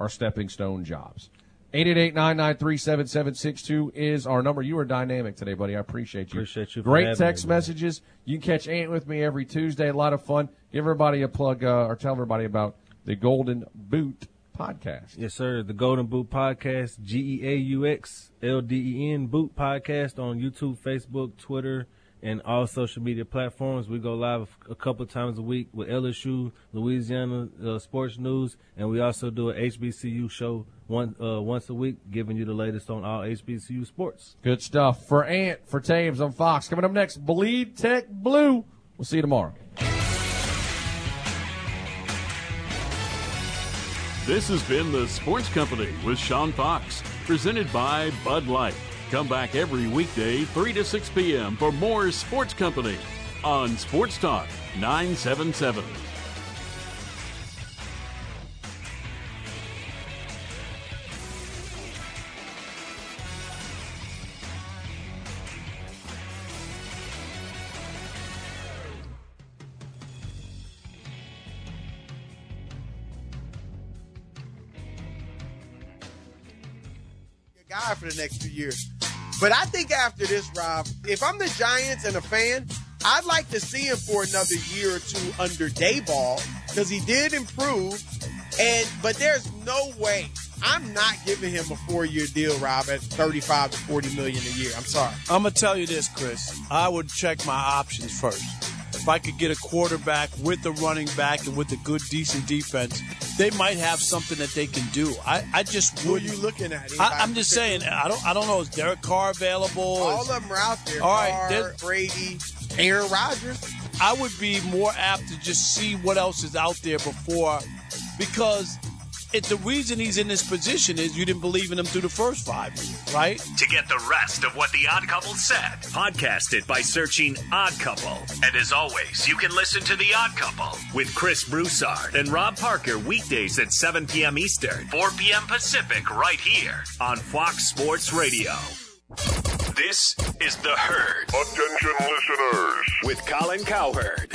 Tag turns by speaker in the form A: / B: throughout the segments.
A: are stepping stone jobs. 888-993-7762 is our number. You are dynamic today, buddy. I appreciate you.
B: Appreciate you
A: Great text
B: me,
A: messages. You can catch Ant with me every Tuesday. A lot of fun. Give everybody a plug uh, or tell everybody about the Golden Boot podcast.
B: Yes, sir. The Golden Boot Podcast, G E A U X L D E N Boot Podcast on YouTube, Facebook, Twitter, and all social media platforms. We go live a couple times a week with LSU, Louisiana uh, sports news, and we also do an HBCU show one uh, once a week, giving you the latest on all HBCU sports.
A: Good stuff. For Ant, for Taves on Fox. Coming up next, Bleed Tech Blue. We'll see you tomorrow.
C: This has been the Sports Company with Sean Fox, presented by Bud Light. Come back every weekday, 3 to 6 p.m. for more Sports Company on Sports Talk 977.
D: guy for the next few years. But I think after this, Rob, if I'm the Giants and a fan, I'd like to see him for another year or two under Daboll because he did improve. And but there's no way I'm not giving him a four year deal, Rob, at 35 to 40 million a year. I'm sorry.
E: I'm gonna tell you this, Chris. I would check my options first. If I could get a quarterback with a running back and with a good, decent defense, they might have something that they can do. I, I just
D: Who are you looking at?
E: I, I'm just saying. I don't. I don't know. Is Derek Carr available?
D: All
E: Is-
D: of them are out there.
E: All right,
D: Carr, Brady, Aaron Rodgers.
E: I would be more apt to just see what else is out there before, because it, the reason he's in this position is you didn't believe in him through the first five years, right?
F: To get the rest of what The Odd Couple said, podcast it by searching Odd Couple. And as always, you can listen to The Odd Couple with Chris Broussard and Rob Parker weekdays at 7 p.m. Eastern, 4 p.m. Pacific, right here on Fox Sports Radio. This is The Herd
G: Attention listeners.
F: with Colin Cowherd.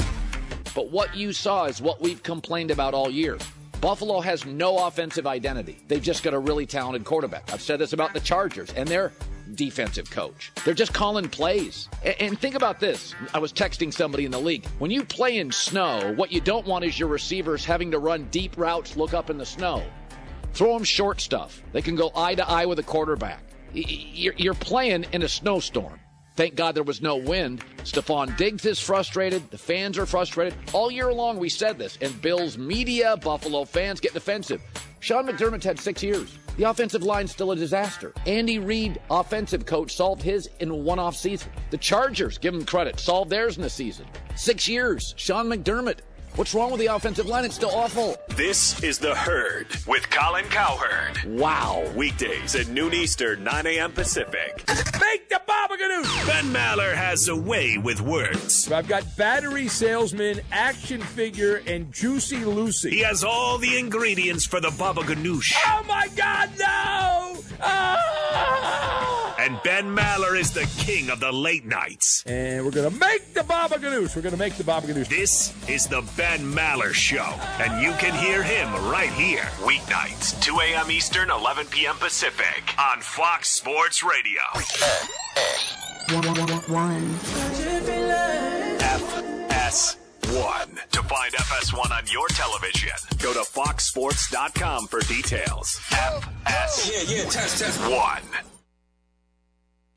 H: But what you saw is what we've complained about all year. Buffalo has no offensive identity. They've just got a really talented quarterback. I've said this about the Chargers and their defensive coach. They're just calling plays. And, think about this. I was texting somebody in the league. When you play in snow, what you don't want is your receivers having to run deep routes, look up in the snow. Throw them short stuff. They can go eye to eye with a quarterback. You're playing in a snowstorm. Thank God there was no wind. Stefon Diggs is frustrated. The fans are frustrated. All year long, we said this. And Bills media, Buffalo fans get defensive. Sean McDermott's had six years. The offensive line's still a disaster. Andy Reid, offensive coach, solved his in one off season. The Chargers, give him credit, solved theirs in a season. Six years. Sean McDermott. What's wrong with the offensive line? It's still awful.
F: This is The Herd with Colin Cowherd.
H: Wow.
F: Weekdays at noon Eastern, 9 a.m. Pacific. Make the Bobaganoos! Ben Maller has a way with words.
I: I've got battery salesman, action figure, and Juicy Lucy.
F: He has all the ingredients for the Baba Ganoush.
I: Oh my God, no! Ah!
F: And Ben Maller is the king of the late nights.
I: And we're gonna make the Baba Ganoush. We're gonna make the Baba Ganoush.
F: This is the Ben Maller Show, and you can hear him right here. Weeknights, 2 a.m. Eastern, 11 p.m. Pacific, on Fox Sports Radio.
J: One.
F: FS1. To find FS1 on your television, go to foxsports.com for details. FS1. Yeah, yeah, test, test. 1.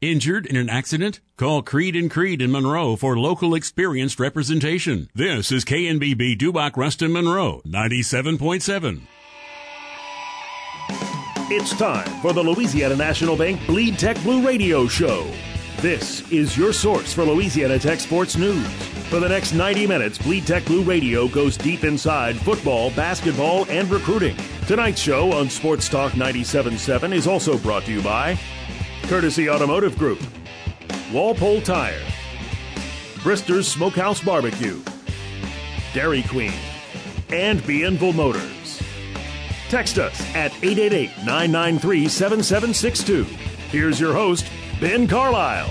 C: Injured in an accident? Call Creed and Creed in Monroe for local experienced representation. This is KNBB Dubach Ruston Monroe, 97.7.
K: It's time for the Louisiana National Bank Bleed Tech Blue Radio Show. This is your source for Louisiana Tech sports news. For the next 90 minutes, Bleed Tech Blue Radio goes deep inside football, basketball, and recruiting. Tonight's show on Sports Talk 97.7 is also brought to you by Courtesy Automotive Group, Walpole Tire, Brister's Smokehouse Barbecue, Dairy Queen, and Bienville Motors. Text us at 888 993 7762. Here's your host, Ben Carlisle.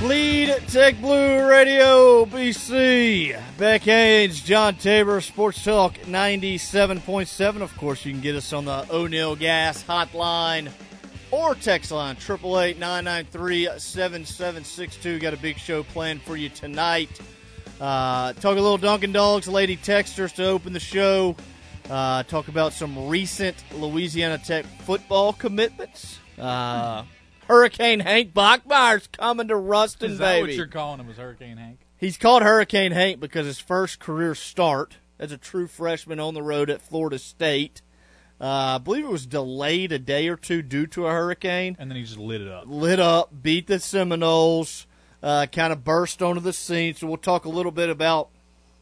L: Lead Tech Blue Radio BC. Beck Haynes, John Tabor, Sports Talk 97.7. Of course, you can get us on the O'Neill Gas Hotline or text line 888 993 7762. Got a big show planned for you tonight. Uh, talk a little Dunkin' Dogs, Lady Techsters to open the show. Uh, talk about some recent Louisiana Tech football commitments. Uh, Hurricane Hank Bachmeier's coming to Ruston,
M: Is that
L: baby.
M: what you're calling him? Is Hurricane Hank?
L: He's called Hurricane Hank because his first career start as a true freshman on the road at Florida State, uh, I believe it was delayed a day or two due to a hurricane.
M: And then he just lit it up.
L: Lit up, beat the Seminoles, uh, kind of burst onto the scene. So we'll talk a little bit about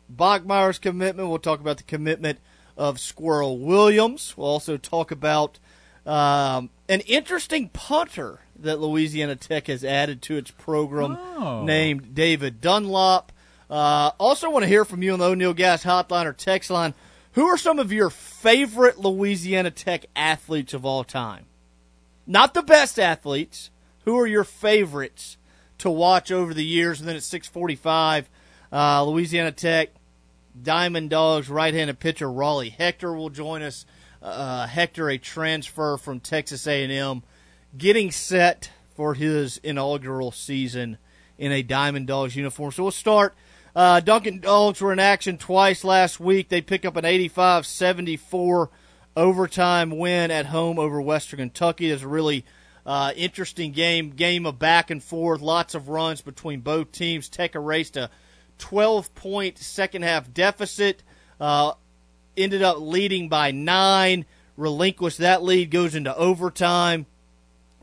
L: Bachmeier's commitment. We'll talk about the commitment of Squirrel Williams. We'll also talk about um, an interesting punter that Louisiana Tech has added to its program
M: Oh.
L: named David Dunlop. Uh, also, want to hear from you on the O'Neill Gas Hotline or text line. Who are some of your favorite Louisiana Tech athletes of all time? Not the best athletes. Who are your favorites to watch over the years? And then at 645, uh, Louisiana Tech Diamond Dogs right-handed pitcher Raleigh Hector will join us. Uh, Hector, a transfer from Texas A&M, getting set for his inaugural season in a Diamond Dogs uniform. So we'll start. Uh, Dunkin' Dogs were in action twice last week. They pick up an 85-74 overtime win at home over Western Kentucky. It's a really uh, interesting game, game of back and forth, lots of runs between both teams. Tech erased a 12 point second half deficit. Uh, ended up leading by nine, relinquished that lead, goes into overtime.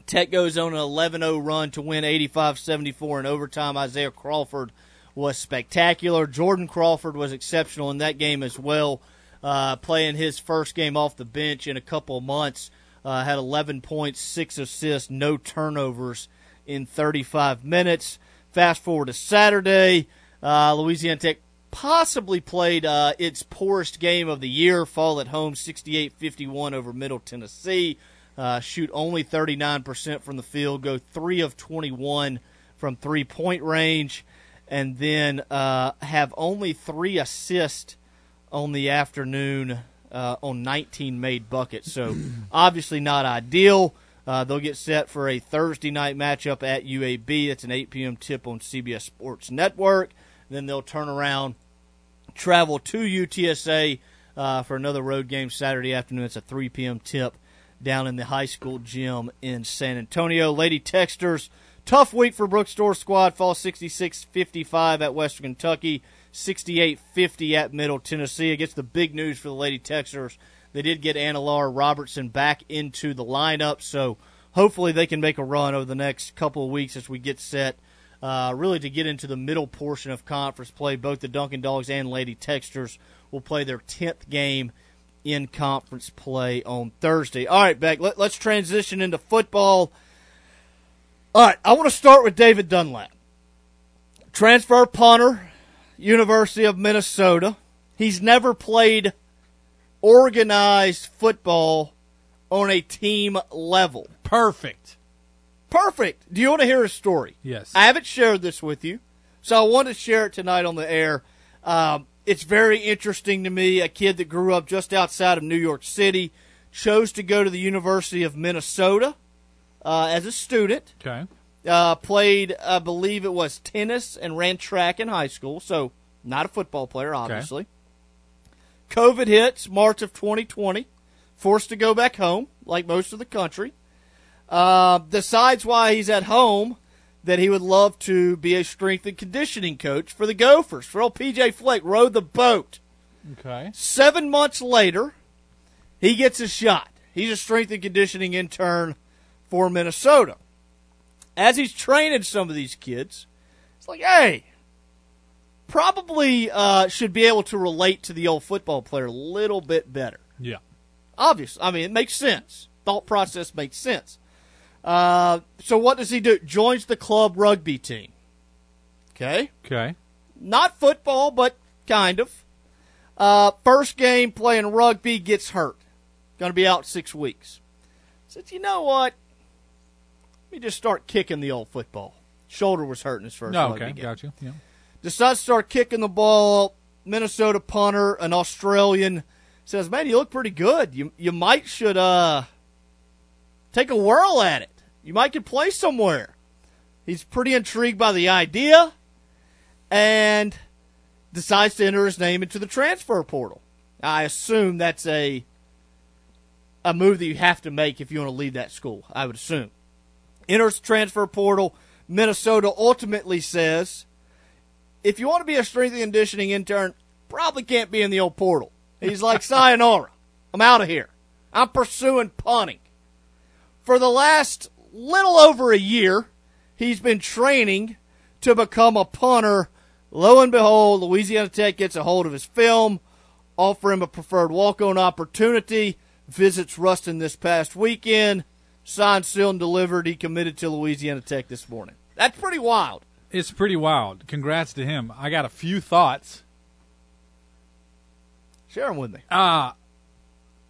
L: Tech goes on an 11 0 run to win 85 74 in overtime. Isaiah Crawford was spectacular. Jordan Crawford was exceptional in that game as well, uh, playing his first game off the bench in a couple of months. Uh, had 11 points, six assists, no turnovers in 35 minutes. Fast forward to Saturday. Uh, Louisiana Tech possibly played uh, its poorest game of the year, fall at home 68 51 over Middle Tennessee. Uh, shoot only 39% from the field, go 3 of 21 from three point range, and then uh, have only three assists on the afternoon uh, on 19 made buckets. So obviously not ideal. Uh, they'll get set for a Thursday night matchup at UAB. It's an 8 p.m. tip on CBS Sports Network. Then they'll turn around, travel to UTSA uh, for another road game Saturday afternoon. It's a 3 p.m. tip down in the high school gym in San Antonio. Lady Techsters, tough week for Brooke Stoehr's squad. Fall 66-55 at Western Kentucky, 68-50 at Middle Tennessee. Guess the big news for the Lady Techsters, they did get Anna Larr Robertson back into the lineup, so hopefully they can make a run over the next couple of weeks as we get set uh, really to get into the middle portion of conference play. Both the Dunkin' Dogs and Lady Techsters will play their 10th game in conference play on Thursday. All right, Beck, let, us transition into football. All right, I want to start with David Dunlap. Transfer punter, University of Minnesota. He's never played organized football on a team level.
M: Perfect.
L: Perfect. Do you want to hear a story?
M: Yes.
L: I haven't shared this with you, so I want to share it tonight on the air. Um, it's very interesting to me. A kid that grew up just outside of New York City chose to go to the University of Minnesota uh, as a student.
M: Okay.
L: Uh, played, I believe it was tennis and ran track in high school, so not a football player, obviously. COVID hits March of 2020, forced to go back home, like most of the country. Uh, decides why he's at home that he would love to be a strength and conditioning coach for the Gophers. For old PJ Fleck, rowed the boat.
M: Okay.
L: Seven months later, he gets a shot. He's a strength and conditioning intern for Minnesota. As he's training some of these kids, it's like, hey, probably uh, should be able to relate to the old football player a little bit better.
M: Yeah.
L: Obvious. I mean, it makes sense. Thought process makes sense. Uh, so what does he do? Joins the club rugby team. Okay.
M: Okay.
L: Not football, but kind of. Uh, first game playing rugby gets hurt. Going to be out six weeks. Said, you know what? Me just start kicking the old football. Shoulder was hurting his first.
M: No, okay, got you. Yeah.
L: Decides to start kicking the ball. Minnesota punter, an Australian, says, "Man, you look pretty good. You you might should uh take a whirl at it. You might could play somewhere." He's pretty intrigued by the idea, and decides to enter his name into the transfer portal. I assume that's a a move that you have to make if you want to leave that school. I would assume. Enters transfer portal. Minnesota ultimately says, if you want to be a strength and conditioning intern, probably can't be in the old portal. He's like, sayonara. I'm out of here. I'm pursuing punting. For the last little over a year, he's been training to become a punter. Lo and behold, Louisiana Tech gets a hold of his film, offer him a preferred walk-on opportunity, visits Ruston this past weekend, signed, sealed, and delivered. He committed to Louisiana Tech this morning. That's pretty wild.
M: It's pretty wild. Congrats to him. I got a few thoughts.
L: Share them with me.
M: Uh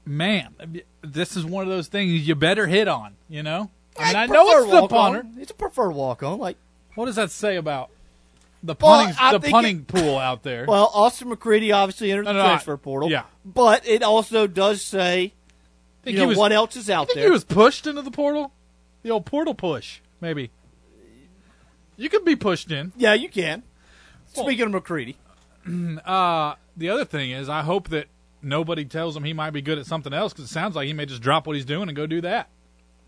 M: man, this is one of those things you better hit on, you know? I mean, I know it's the punter.
L: It's a preferred walk-on. Like,
M: What does that say about the punting
L: I
M: the punting
L: it-
M: pool out there?
L: well, Austin McCready obviously entered
M: No,
L: the
M: no, I-
L: transfer portal.
M: yeah.
L: but it also does say,
M: Think
L: you know,
M: was-
L: what else is out there.
M: he was pushed into the portal? The old portal push, maybe. You could be pushed in.
L: yeah, you can. Speaking of McCready,
M: Uh, the other thing is, I hope that nobody tells him he might be good at something else because it sounds like he may just drop what he's doing and go do that.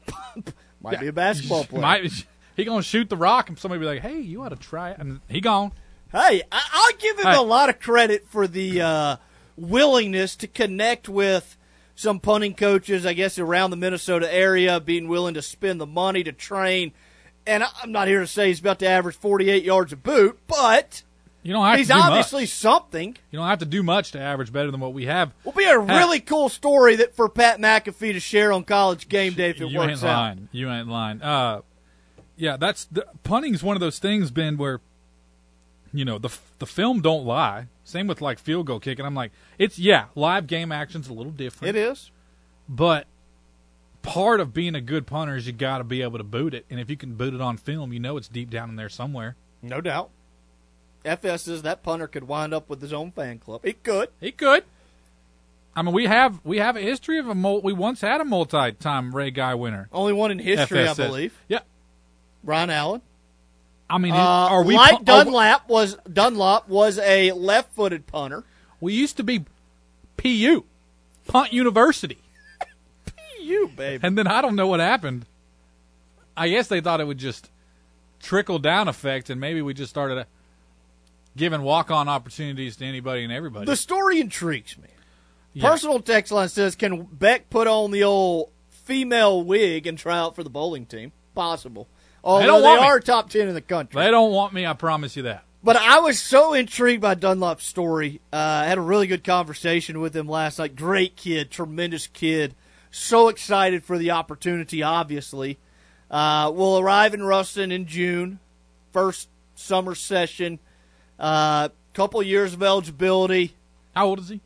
L: might
M: Yeah.
L: be a basketball player.
M: Might, he gonna shoot the rock and somebody be like, "Hey, you ought to try it," and he gone.
L: Hey, I- I'll give him
M: Hey.
L: a lot of credit for the uh, willingness to connect with some punting coaches, I guess, around the Minnesota area, being willing to spend the money to train. And I'm not here to say he's about to average 48 yards a boot, but
M: You don't have
L: he's
M: to do
L: obviously
M: much.
L: something.
M: You don't have to do much to average better than what we have.
L: Will be a really cool story that for Pat McAfee to share on College Game Day if it
M: you
L: works
M: ain't
L: out.
M: lying. You ain't lying. Uh, yeah, that's the, punting's one of those things, Ben, where you know the the film don't lie. Same with like field goal kicking. I'm like, it's yeah, live game action's a little different.
L: It is.
M: but part of being a good punter is you got to be able to boot it, and if you can boot it on film, you know it's deep down in there somewhere.
L: No doubt. FS says that punter could wind up with his own fan club. He could.
M: He could. I mean, we have we have a history of a mul- we once had a multi-time Ray Guy winner.
L: Only one in history,
M: FS
L: I believe.
M: Yeah,
L: Ryan Allen.
M: I mean,
L: Uh,
M: are we pu- are we-
L: Dunlap was Dunlop was a left-footed punter.
M: We used to be PU, Punt University.
L: PU baby.
M: And then I don't know what happened. I guess they thought it would just trickle down effect, and maybe we just started uh, giving walk on opportunities to anybody and everybody.
L: The story intrigues me.
M: Yeah.
L: Personal text line says, "Can Beck put on the old female wig and try out for the bowling team? Possible. Although
M: don't
L: they,
M: want me.
L: are top ten in the country.
M: They don't want me, I promise you that.
L: But I was so intrigued by Dunlop's story. Uh, I had a really good conversation with him last night. Great kid, tremendous kid. So excited for the opportunity, obviously. Uh, will arrive in Ruston in June, first summer session. Uh, couple years of eligibility.
M: How old is he?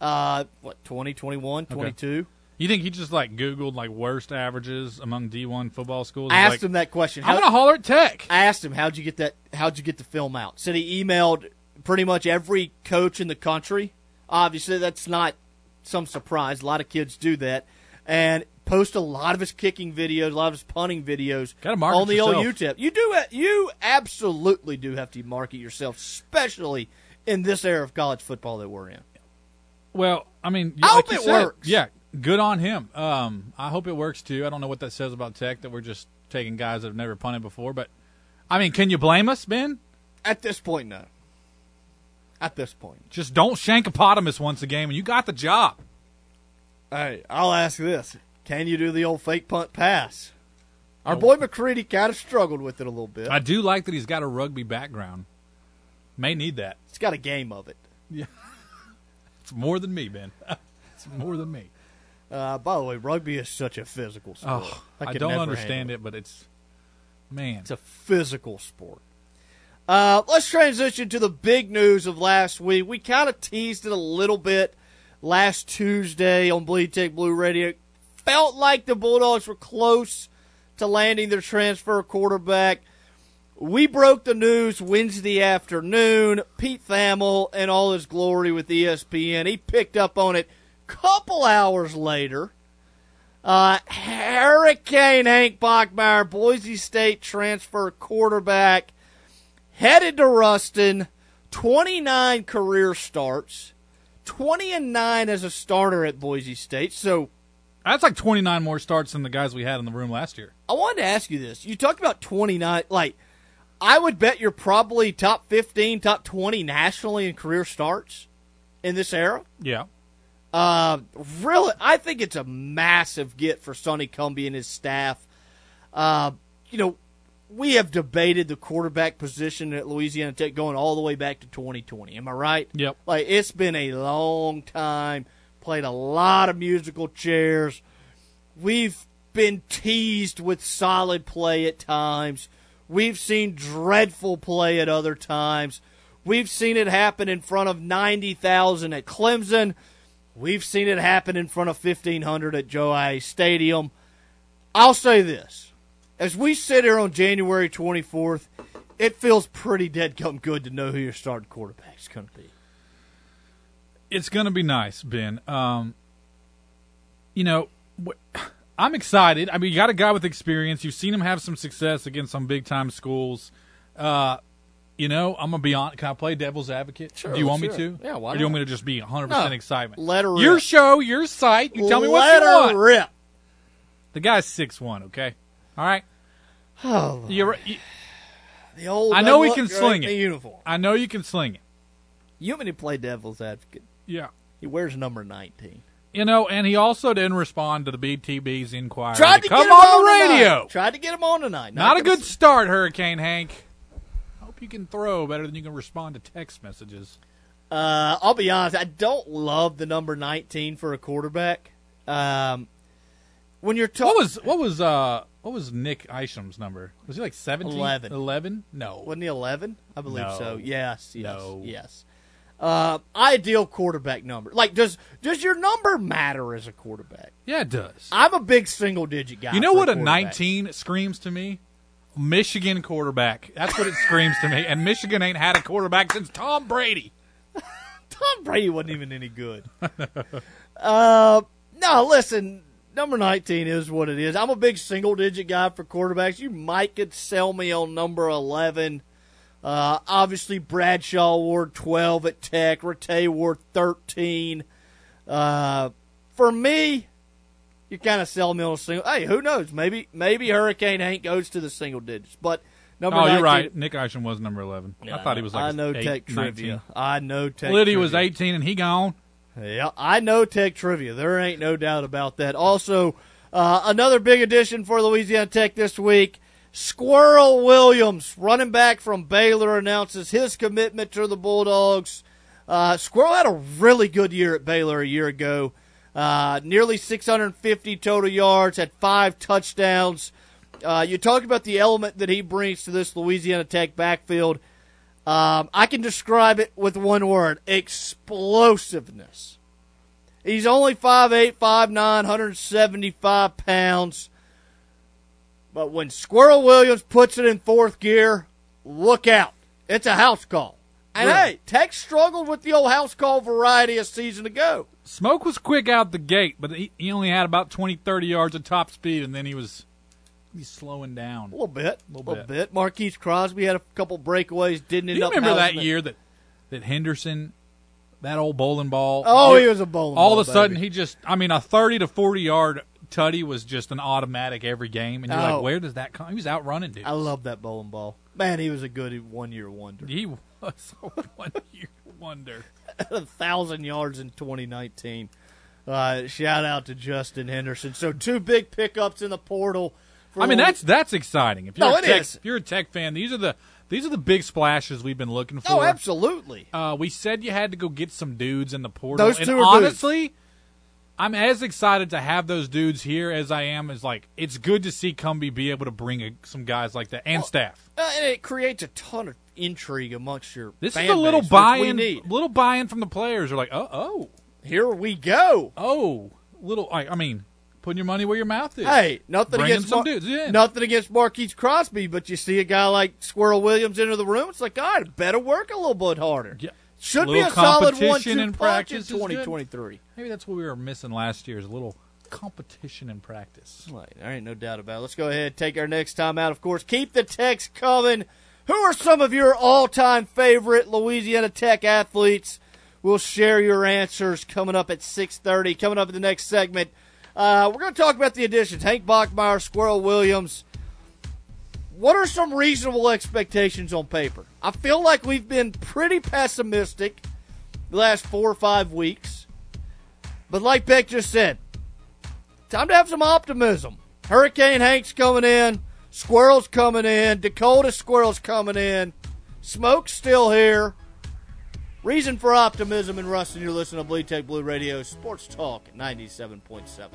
L: Uh, what, 20, 21, 22?
M: You think he just like Googled like worst averages among D1 football schools?
L: I asked
M: Like,
L: him that question.
M: I'm gonna holler at Tech.
L: I asked him, "How'd you get that? How'd you get the film out?" Said he emailed pretty much every coach in the country. Obviously, that's not some surprise. A lot of kids do that, and post a lot of his kicking videos, a lot of his punting videos on the old
M: yourself.
L: UTEP. You do. You absolutely do have to market yourself, especially in this era of college football that we're in.
M: Well, I mean,
L: I
M: like
L: hope
M: you
L: it
M: said,
L: works.
M: Yeah, good on him. Um, I hope it works too. I don't know what that says about Tech that we're just taking guys that have never punted before, but I mean, can you blame us, Ben?
L: At this point, no. At this point,
M: Just don't shankopotamus once a game, and you got the job.
L: Hey, I'll ask this: Can you do the old fake punt pass? Our boy McCready kind of struggled with it a little bit.
M: I do like that he's got a rugby background. May need that.
L: He's got a game of it.
M: Yeah, It's more than me, Ben. it's more than me.
L: Uh, by the way, rugby is such a physical sport.
M: Oh, I,
L: could
M: don't understand it, but it's man.
L: It's a physical sport. Uh, let's transition to the big news of last week. We kind of teased it a little bit last Tuesday on Bleed Tech Blue Radio. Felt like the Bulldogs were close to landing their transfer quarterback. we broke the news Wednesday afternoon. Pete Thamel in all his glory with ESPN. He picked up on it couple hours later. Uh, Hurricane Hank Bachmeier, Boise State transfer quarterback, headed to Ruston, 29 career starts, 20 and 9 as a starter at Boise State. So
M: That's like 29 more starts than the guys we had in the room last year.
L: I wanted to ask you this. You talked about 29. Like, I would bet you're probably top 15, top 20 nationally in career starts in this era.
M: Yeah.
L: Uh, really, I think it's a massive get for Sonny Cumbie and his staff. Uh, you know, we have debated the quarterback position at Louisiana Tech going all the way back to 2020. Am I right?
M: Yep.
L: Like, it's been a long time. Played a lot of musical chairs. We've been teased with solid play at times. We've seen dreadful play at other times. We've seen it happen in front of 90,000 at Clemson. We've seen it happen in front of 1,500 at Joe I. Stadium. I'll say this. As we sit here on January 24th, it feels pretty dead gum good to know who your starting quarterback's going to be.
M: It's going to be nice, Ben. Um, you know, I'm excited. I mean, you got a guy with experience. You've seen him have some success against some big time schools. Uh, you know, I'm gonna be on. Can I play devil's advocate?
L: Sure,
M: do you want
L: sure.
M: me to?
L: Yeah, why
M: Or do you want me to just be 100
L: No,
M: percent excitement?
L: let her
M: Your show, your site. You tell me what
L: Let
M: you
L: her
M: want.
L: rip.
M: The guy's six one. Okay, all right.
L: Oh,
M: you,
L: the old
M: I know he
L: doesn't
M: can sling it.
L: uniform.
M: I know you can sling it.
L: You want me to play devil's advocate?
M: Yeah.
L: He wears number 19.
M: You know, and he also didn't respond to the BTB's inquiry.
L: Tried to
M: come
L: get him
M: on,
L: on
M: the
L: tonight.
M: radio.
L: Tried to get him on tonight.
M: Not a
L: gonna
M: good start, Hurricane Hank. Hope you can throw better than you can respond to text messages.
L: Uh, I'll be honest. I don't love the number 19 for a quarterback. Um, when you're talking,
M: What was what was uh what was Nick Isham's number? Was he like 17?
L: 11.
M: 11? No.
L: wasn't he 11? I believe
M: No.
L: so. Yes, yes,
M: No.
L: yes. Uh, ideal quarterback number. Like, does does your number matter as a quarterback?
M: Yeah, it does.
L: I'm a big single digit guy.
M: You know what a
L: quarterback.
M: 19 screams to me? Michigan quarterback. That's what it screams to me. And Michigan ain't had a quarterback since Tom Brady.
L: Tom Brady wasn't even any good. uh, no, listen, number 19 is what it is. I'm a big single digit guy for quarterbacks. You might could sell me on number 11. Uh, obviously, Bradshaw wore 12 at Tech. Rattay wore 13. Uh, for me, you kind of sell a single. Hey, who knows? Maybe maybe Hurricane Hank goes to the single digits. But number
M: oh,
L: 19,
M: you're right. Nick Isham was number 11. I thought he was like
L: I know
M: eight,
L: Tech
M: 19.
L: trivia. I know Tech
M: Liddy was 18 and he gone.
L: Yeah, I know Tech trivia. There ain't no doubt about that. Also, uh, another big addition for Louisiana Tech this week. Squirrel Williams, running back from Baylor, announces his commitment to the Bulldogs. Uh, Squirrel had a really good year at Baylor a year ago. Uh, nearly 650 total yards, had five touchdowns. Uh, you talk about the element that he brings to this Louisiana Tech backfield. Um, I can describe it with one word explosiveness. He's only 5'8, 5'9, 175 pounds. But when Squirrel Williams puts it in fourth gear, look out. It's a house call. And
M: Really?
L: hey, Tech struggled with the old house call variety a season ago.
M: Smoke was quick out the gate, but he, he only had about 20, 30 yards of top speed, and then he was he's slowing down.
L: A little bit. A
M: Little
L: little, bit. Marquise Crosby had a couple breakaways, didn't end
M: you
L: up
M: remember that
L: it.
M: year that that Henderson, that old bowling ball?
L: Oh,
M: it-
L: he was a bowling
M: All
L: ball,
M: of a sudden,
L: baby.
M: he just, I mean, a 30 to 40 yard tutty was just an automatic every game. And you're
L: Oh.
M: like, where does that come? He was outrunning dudes.
L: I love that bowling ball. Man, he was a good one year wonder.
M: He was a one year wonder.
L: a thousand yards in 2019. Uh, shout out to Justin Henderson. So two big pickups in the portal. for
M: I mean, that's that's exciting. If you're
L: No,
M: a tech, if you're a tech fan, these are the these are the big splashes we've been looking for.
L: oh, absolutely.
M: Uh, we said you had to go get some dudes in the portal.
L: Those
M: and
L: two are dudes.
M: honestly, I'm as excited to have those dudes here as I am. As like, it's good to see Cumbie be able to bring a, some guys like that and staff.
L: Uh, and it creates a ton of intrigue amongst your.
M: This is a little
L: base,
M: buy-in, little buy-in from the players. Are like, oh, oh,
L: Here we go.
M: oh, little. I, I mean, putting your money where your mouth is.
L: Hey, nothing
M: Bringing
L: against
M: some
L: Mar- nothing against Marquise Crosby, but you see a guy like Squirrel Williams into the room, it's like, God, better work a little bit harder. Yeah. Should be a solid one-two
M: in
L: punch in
M: practice is
L: 2023.
M: Maybe that's what we were missing last year is a little competition in practice.
L: Right, there ain't no doubt about it. Let's go ahead and take our next time out. Of course, keep the text coming. Who are some of your all-time favorite Louisiana Tech athletes? We'll share your answers coming up at 6.30. Coming up in the next segment, uh, we're going to talk about the additions. Hank Bachmeier, Squirrel Williams. What are some reasonable expectations on paper? I feel like we've been pretty pessimistic the last four or five weeks. But like Beck just said, time to have some optimism. Hurricane Hank's coming in, Squirrel's coming in, Dakota Squirrel's coming in, Smoke's still here. Reason for optimism in Ruston. You're listening to Bleed Tech Blue Radio Sports Talk 97.7.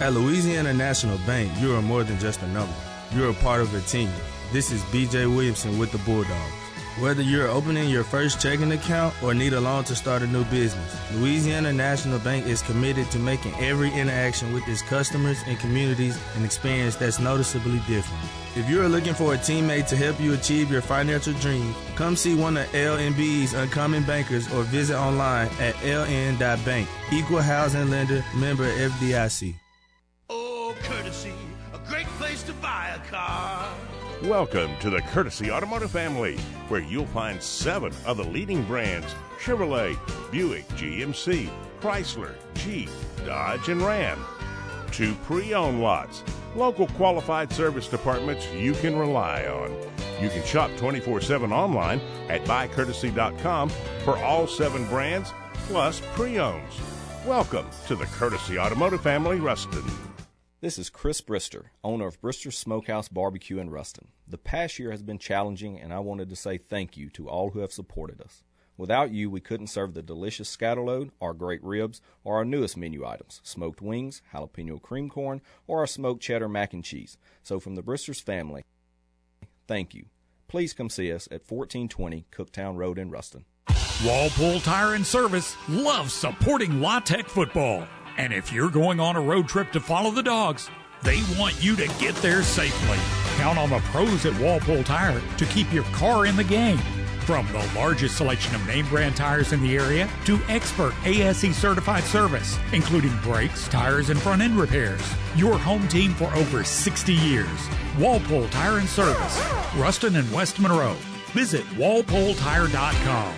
N: At Louisiana National Bank, you are more than just a number. You're a part of a team. This is BJ Williamson with the Bulldogs. Whether you're opening your first checking account or need a loan to start a new business, Louisiana National Bank is committed to making every interaction with its customers and communities an experience that's noticeably different. If you're looking for a teammate to help you achieve your financial dreams, come see one of LNB's Uncommon Bankers or visit online at ln.bank. Equal housing lender, member FDIC.
O: Oh, courtesy, a great place to buy a car.
P: Welcome to the Courtesy Automotive family, where you'll find seven of the leading brands Chevrolet, Buick, GMC, Chrysler, Jeep, Dodge, and Ram. Two pre owned lots, local qualified service departments you can rely on. You can shop 24 7 online at buycourtesy.com for all seven brands plus pre owns. Welcome to the Courtesy Automotive family, Ruston.
Q: This is Chris Brister, owner of Brister Smokehouse Barbecue in Ruston. The past year has been challenging, and I wanted to say thank you to all who have supported us. Without you, we couldn't serve the delicious scatterload, our great ribs, or our newest menu items smoked wings, jalapeno cream corn, or our smoked cheddar mac and cheese. So, from the Bristers family, thank you. Please come see us at 1420 Cooktown Road in Ruston.
R: Walpole Tire and Service loves supporting La Tech football. And if you're going on a road trip to follow the dogs, they want you to get there safely. Count on the pros at Walpole Tire to keep your car in the game. From the largest selection of name brand tires in the area to expert ASE certified service, including brakes, tires, and front end repairs. Your home team for over 60 years. Walpole Tire and Service, Ruston and West Monroe. Visit walpoletire.com.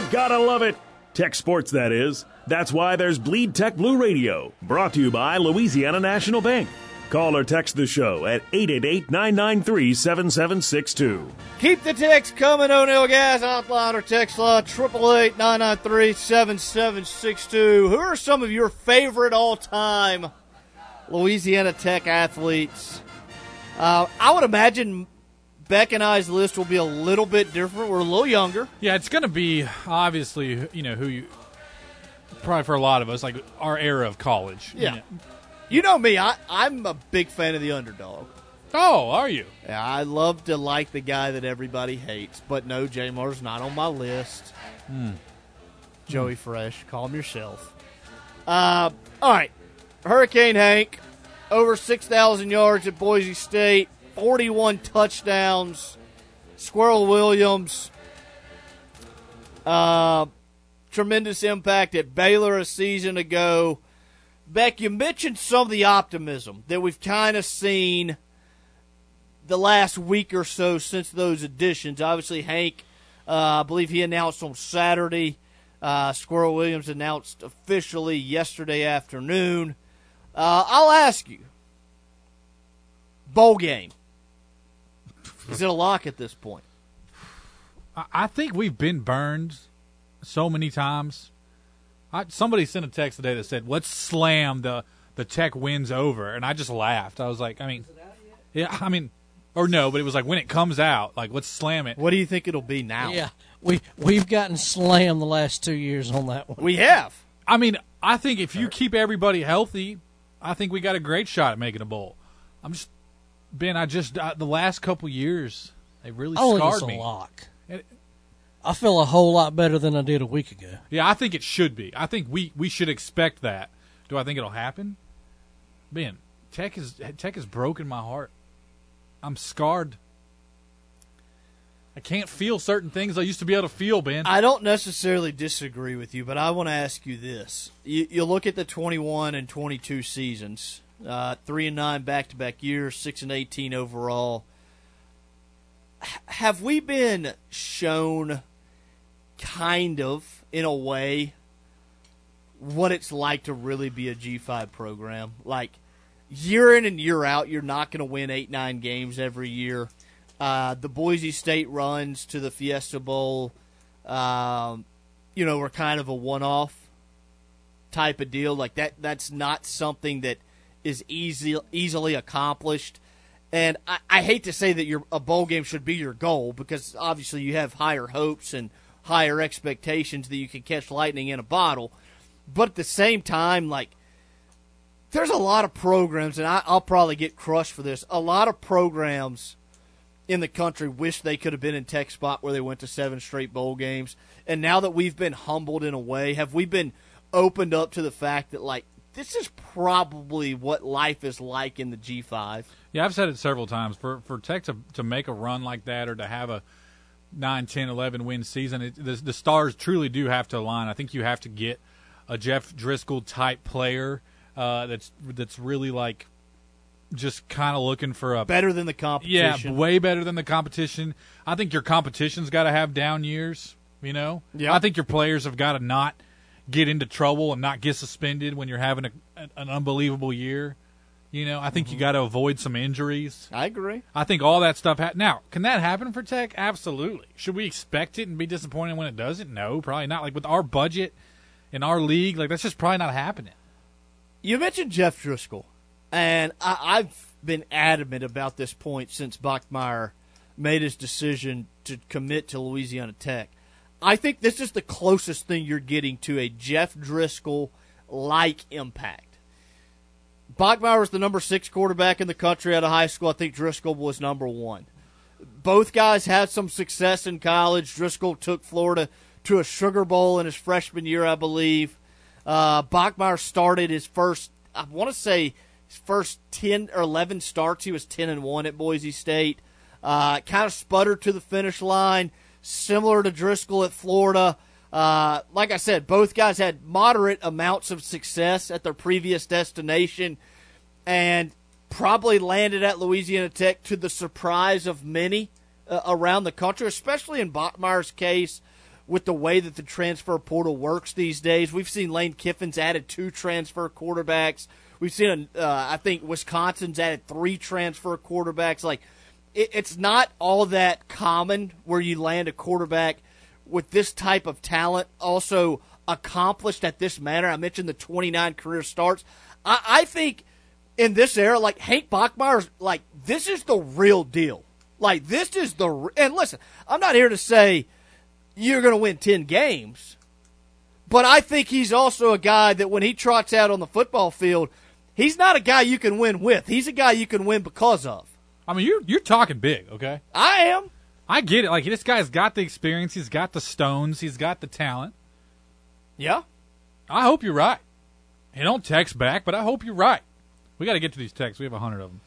K: You gotta love it. Tech sports, that is. That's why there's Bleed Tech Blue Radio, brought to you by Louisiana National Bank. Call or text the show at 888 993 7762.
L: Keep the text coming, O'Neill Gas Hotline or text line 888 993 7762. Who are some of your favorite all time Louisiana Tech athletes? Uh, I would imagine Beck and I's list will be a little bit different. We're a little younger.
M: Yeah, it's going to be obviously, you know, who you probably for a lot of us, like our era of college. you
L: Yeah.
M: know.
L: You know me, I, I'm a big fan of the underdog.
M: Oh, are you?
L: Yeah, I love to like the guy that everybody hates, but no, Jamar's not on my list.
M: Hmm.
L: Joey Fresh, calm yourself. Uh, all right, Hurricane Hank, over 6,000 yards at Boise State, 41 touchdowns. Squirrel Williams, uh, tremendous impact at Baylor a season ago. Beck, you mentioned some of the optimism that we've kind of seen the last week or so since those additions. Obviously, Hank, uh, I believe he announced on Saturday. Uh, Squirrel Williams announced officially yesterday afternoon. Uh, I'll ask you bowl game. Is it a lock at this point?
M: I- I think we've been burned so many times. I, somebody sent a text today that said, "Let's slam the the Tech wins over," and I just laughed. I was like, I mean, yeah, I mean, or no, but it was like when it comes out, like let's slam it.
L: What do you think it'll be now?
S: Yeah, we we've gotten slammed the last two years on that one.
L: We have.
M: I mean, I think if you keep everybody healthy, I think we got a great shot at making a bowl. I'm just Ben, I just the last couple years they really
S: I
M: scarred
S: it's a
M: me.
S: lock.
M: It-
S: I feel a whole lot better than I did a week ago.
M: Yeah, I think it should be. I think we we should expect that. Do I think it'll happen? Ben, Tech is Tech has broken my heart. I'm scarred. I can't feel certain things I used to be able to feel, Ben.
L: I don't necessarily disagree with you, but I want to ask you this: you, you look at the 21 and 22 seasons, uh, three and nine back-to-back years, six and 18 overall. H- have we been shown, kind of, in a way, what it's like to really be a G5 program? Like year in and year out, you're not going to win eight, nine games every year. Uh, the Boise State runs to the Fiesta Bowl, um, you know, were kind of a one-off type of deal. Like that, that's not something that is easy, easily accomplished. And I, I hate to say that your a bowl game should be your goal because obviously you have higher hopes and higher expectations that you can catch lightning in a bottle. But at the same time, like there's a lot of programs, and I, I'll probably get crushed for this. A lot of programs in the country wish they could have been in Tech spot where they went to seven straight bowl games. And now that we've been humbled in a way, have we been opened up to the fact that like this is probably what life is like in the G five?
M: Yeah, I've said it several times. For for Tech to to make a run like that or to have a 9, 10, 11 win season, it, the, the stars truly do have to align. I think you have to get a Jeff Driskel type player uh, that's that's really like just kind of looking for a
L: Better than the competition.
M: yeah, way better than the competition. I think your competition's got to have down years. You know,
L: Yeah.
M: I think your players have got to not get into trouble and not get suspended when you're having a, an unbelievable year. You know, I think
L: Mm-hmm.
M: you got to avoid some injuries.
L: I agree.
M: I think all that stuff. Ha- now, can that happen for Tech? Absolutely. Should we expect it and be disappointed when it doesn't? No, probably not. Like with our budget in our league, like that's just probably not happening.
L: You mentioned Jeff Driskel, and I, I've been adamant about this point since Bachmeier made his decision to commit to Louisiana Tech. I think this is the closest thing you're getting to a Jeff Driskel like impact. Bachmeier was the number six quarterback in the country out of high school. I think Driskel was number one. Both guys had some success in college. Driskel took Florida to a Sugar Bowl in his freshman year, I believe. Uh, Bachmeier started his first, I want to say, his first 10 or 11 starts. He was 10 and 1 at Boise State. Uh, kind of sputtered to the finish line, similar to Driskel at Florida. Uh, like I said, both guys had moderate amounts of success at their previous destination and probably landed at Louisiana Tech to the surprise of many uh, around the country, especially in Bachmeier's case with the way that the transfer portal works these days. We've seen Lane Kiffin's added two transfer quarterbacks. We've seen, uh, I think, Wisconsin's added three transfer quarterbacks. Like, it, it's not all that common where you land a quarterback with this type of talent, also accomplished at this manner. I mentioned the 29 career starts. I, I think in this era, like Hank Bachmeier's, like this is the real deal. Like this is the and listen, I'm not here to say you're going to win 10 games, but I think he's also a guy that when he trots out on the football field, he's not a guy you can win with. He's a guy you can win because of.
M: I mean, you're you're talking big, okay?
L: I am.
M: I get it. Like this guy's got the experience, he's got the stones, he's got the talent.
L: Yeah.
M: I hope you're right. He don't text back, but I hope you're right. We got to get to these texts. We have a hundred of them.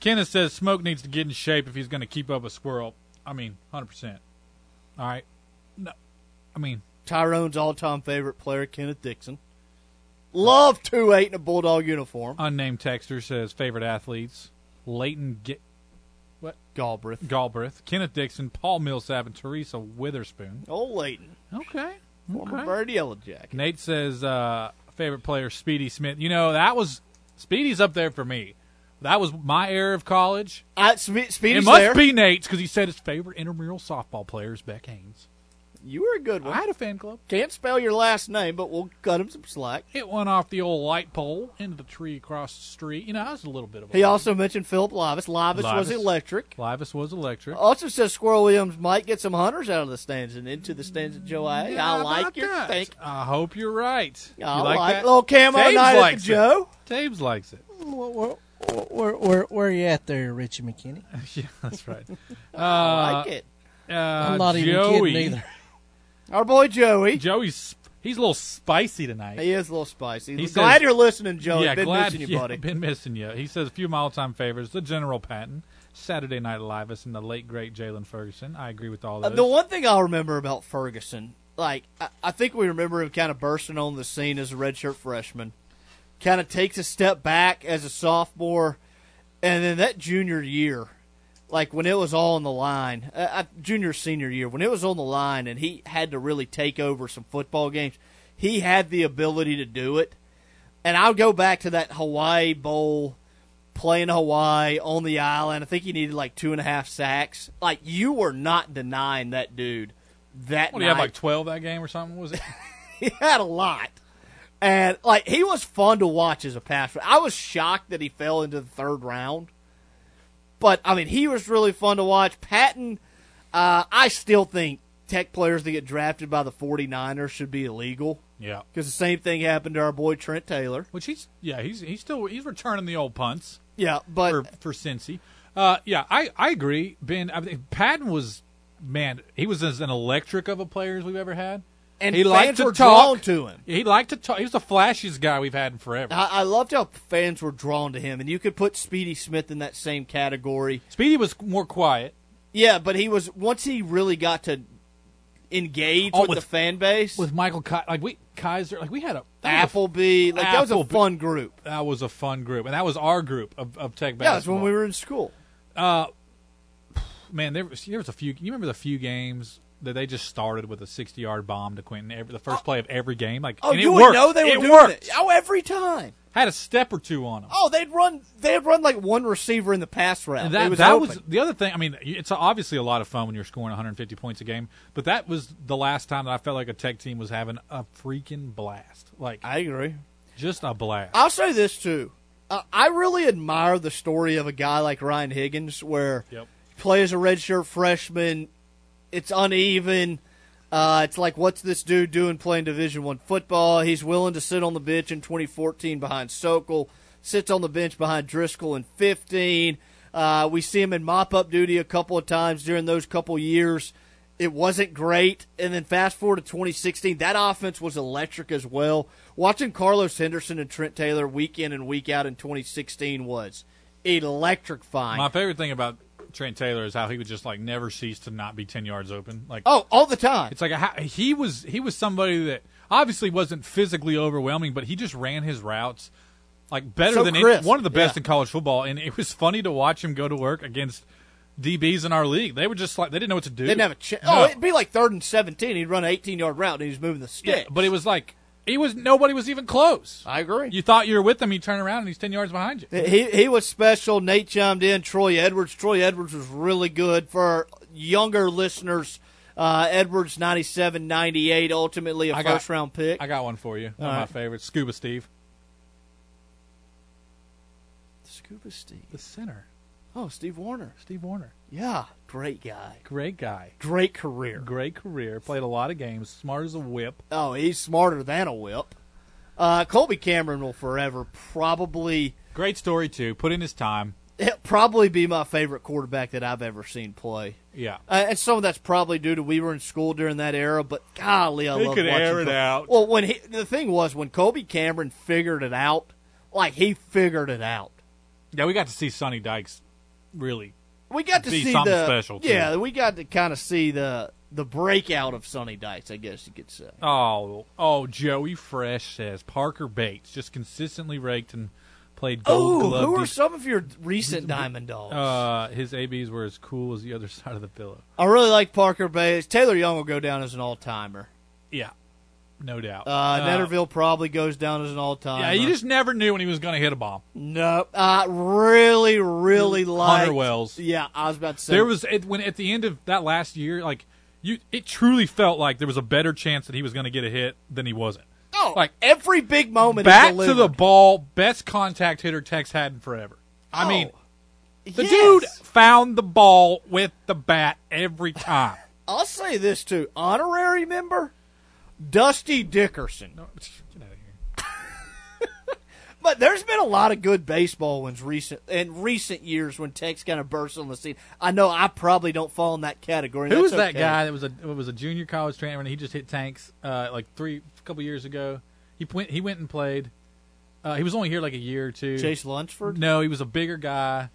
M: Kenneth says Smoke needs to get in shape if he's going to keep up with Squirrel. I mean, hundred percent. All right. No, I mean,
L: Tyrone's all-time favorite player, Kenneth Dixon. Love two eight in a bulldog uniform.
M: unnamed texter says favorite athletes: Leighton Ga- what
L: Galbraith,
M: Galbraith, Kenneth Dixon, Paul Millsap, and Teresa Witherspoon.
L: Old Leighton.
M: Okay.
L: Former
M: Okay.
L: Bird Yellow Jacket.
M: Nate says uh, favorite player Speedy Smith. You know that was Speedy's up there for me. That was my era of college.
L: I, Spe- Speedy's
M: it must
L: there.
M: be Nate's because he said his favorite intramural softball player is Beck Haynes.
L: You were a good one.
M: I had a fan club.
L: Can't spell your last name, but we'll cut him some slack.
M: It went off the old light pole into the tree across the street. You know, I was a little bit of a
L: He also mentioned Philip Livas. Livas, was electric.
M: Livas was electric.
L: Also says Squirrel Williams might get some hunters out of the stands and into the stands at Joe A.
M: Yeah,
L: I like your
M: that?
L: think.
M: I hope you're right.
L: I
M: you
L: like
M: that?
L: little camo
M: Taves
L: night at the
M: likes it.
L: Joe.
M: Taves likes it.
L: What, what,
S: Where where where are you at there, Richie McKinney?
M: yeah, that's right. Uh,
L: I like it.
M: Uh,
S: I'm not even kidding either.
L: Our boy Joey.
M: Joey's he's a little spicy tonight.
L: He is a little spicy.
M: He
L: glad
M: says-
L: you're listening, Joey.
M: Yeah,
L: Been
M: glad
L: missing you,
M: yeah,
L: buddy.
M: Been missing you. He says a few of my all-time favorites: the General Patton, Saturday Night Live, and the late great Jaylon Ferguson. I agree with all
L: Uh, the one thing I'll remember about Ferguson, like I, I think we remember him kind of bursting on the scene as a redshirt freshman, kind of takes a step back as a sophomore, and then that junior year, like when it was all on the line, uh, uh, junior senior year when it was on the line, and he had to really take over some football games. He had the ability to do it, and I'll go back to that Hawaii Bowl playing Hawaii on the island. I think he needed like two and a half sacks. Like you were not denying that dude that
M: what do you have
L: night.
M: like twelve that game or something? Was it?
L: he had a lot. And like he was fun to watch as a passer. I was shocked that he fell into the third round. But I mean, he was really fun to watch. Patton, uh, I still think tech players that get drafted by the 49ers should be illegal.
M: Yeah.
L: Because the same thing happened to our boy Trent Taylor.
M: Which he's yeah he's he's still he's returning the old punts.
L: Yeah, but
M: for for Cincy. Uh, yeah, I I agree. Ben, I think Patton was man. He was as an electric of a player as we've ever had.
L: And
M: he
L: fans
M: liked to
L: were
M: talk.
L: drawn to him.
M: He liked to talk. He was the flashiest guy we've had in forever.
L: I, I loved how fans were drawn to him, and you could put Speedy Smith in that same category.
M: Speedy was more quiet.
L: Yeah, but he was once he really got to engage
M: Oh,
L: with,
M: with-
L: the fan base.
M: with Michael like we Kaiser like we had a that was a-
L: Appleby, like that was a fun group.
M: That was a fun group, and that was our group of, of tech
L: Yeah, that's when we were in school.
M: Uh, man, there was there was a few. You remember the few games that they just started with a sixty-yard bomb to Quinton every the first play of every game? Like,
L: Oh,
M: and
L: you
M: it
L: would
M: worked.
L: know they were
M: it
L: doing
M: worked.
L: it. Oh, every time.
M: Had a step or two on them.
L: Oh, they'd run. They'd run like one receiver in the pass route.
M: And that
L: was
M: that was the other thing. I mean, it's obviously a lot of fun when you're scoring 150 points a game, but that was the last time that I felt like a tech team was having a freaking blast. Like
L: I agree,
M: just a blast.
L: I'll say this too. Uh, I really admire the story of a guy like Ryan Higgins, where
M: Yep.
L: he plays a redshirt freshman. It's uneven. Uh, it's like, what's this dude doing playing Division One football? He's willing to sit on the bench in 2014 behind Sokol, sits on the bench behind Driskel in 15. Uh, we see him in mop up duty a couple of times during those couple years. It wasn't great. And then fast forward to 2016, that offense was electric as well. Watching Carlos Henderson and Trent Taylor week in and week out in 2016 was electrifying.
M: My favorite thing about Trent Taylor is how he would just like never cease to not be 10 yards open. Like
L: oh, all the time.
M: It's like a, he was he was somebody that obviously wasn't physically overwhelming, but he just ran his routes like better
L: So
M: than any, one of the best
L: yeah.
M: in college football. And it was funny to watch him go to work against DBs in our league. They were just like they didn't know what to do.
L: Didn't have a chance.
M: No.
L: Oh, it'd be like third and 17. He'd run an 18 yard route and he was moving the stick.
M: Yeah, but it was like he was nobody was even close.
L: I agree.
M: You thought you were with him, you turn around and he's ten yards behind you.
L: He he was special. Nate chimed in. Troy Edwards. Troy Edwards was really good for our younger listeners. Uh, Edwards 97, 98, ultimately a
M: I got-
L: first round pick.
M: I got one for you. One
L: All
M: of my
L: right.
M: favorites, Scuba Steve,
L: Scuba Steve.
M: the center.
L: Oh, Steve Warner.
M: Steve Warner,
L: Yeah, great guy.
M: great guy,
L: Great career.
M: great career. Played a lot of games. Smart as a whip.
L: Oh, he's smarter than a whip. Uh, Colby Cameron will forever probably
M: Great story too. Put in his time.
L: he'll probably be my favorite quarterback that I've ever seen play.
M: Yeah.
L: Uh, and some of that's probably due to we were in school during that era, but golly, I
M: He
L: love
M: could
L: watching
M: air it
L: Col-
M: out.
L: Well, when he, the thing was when Colby Cameron figured it out, like he figured it out.
M: Yeah, we got to see Sonny Dykes really.
L: We got to see
M: something
L: the
M: special, too.
L: yeah, we got to kind of see the the breakout of Sonny Dykes, I guess you could say.
M: Oh, oh, Joey Fresh says Parker Bates just consistently raked and played gold
L: Oh,
M: glove.
L: who are some of your recent Diamond Dogs?
M: Uh, his ABs were as cool as the other side of the pillow.
L: I really like Parker Bates. Taylor Young will go down as an all timer.
M: Yeah, no doubt.
L: Uh, Netterville probably goes down as an all-time.
M: Yeah, you just never knew when he was going to hit a bomb.
L: no. I really, really like
M: Hunter Wells.
L: Yeah, I was about to say
M: There was at, when at the end of that last year, like you, it truly felt like there was a better chance that he was going to get a hit than he wasn't.
L: Oh,
M: like
L: every big moment.
M: Back to the ball, best contact hitter Tex had in forever. I
L: Oh,
M: mean, the
L: yes.
M: dude found the ball with the bat every time.
L: I'll say this too. Honorary member, Dusty Dickerson. No, get out of here. But there's been a lot of good baseball ones recent in recent years when Tech's kind of burst on the scene. I know I probably don't fall in that category.
M: Who was that
L: okay.
M: guy that was a was a junior college transfer and he just hit tanks uh, like three a couple years ago? He went he went and played. Uh, he was only here like a year or two.
L: Chase Lunsford?
M: No, he was a bigger guy.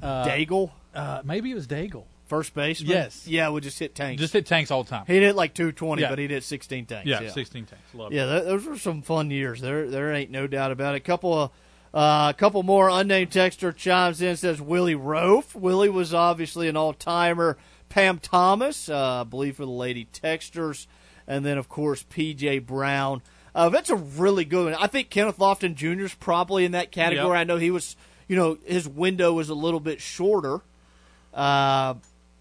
M: Uh,
L: Daigle?
M: Uh, maybe it was Daigle.
L: First baseman?
M: Yes.
L: Yeah, would just hit tanks.
M: Just hit tanks all the time.
L: He did like 220,
M: Yeah.
L: but he did 16 tanks.
M: Yeah,
L: Yeah,
M: 16 tanks. Love
L: yeah, th- those were some fun years. There, there ain't no doubt about it. A couple of, uh, a couple more unnamed texter chimes in says Willie Roaf. Willie was obviously an all timer. Pam Thomas, uh, I believe for the Lady Techsters, and then of course PJ Brown. Uh, that's a really good one. I think Kenneth Lofton Jr. is probably in that category.
M: Yep.
L: I know he was, you know, his window was a little bit shorter. Uh,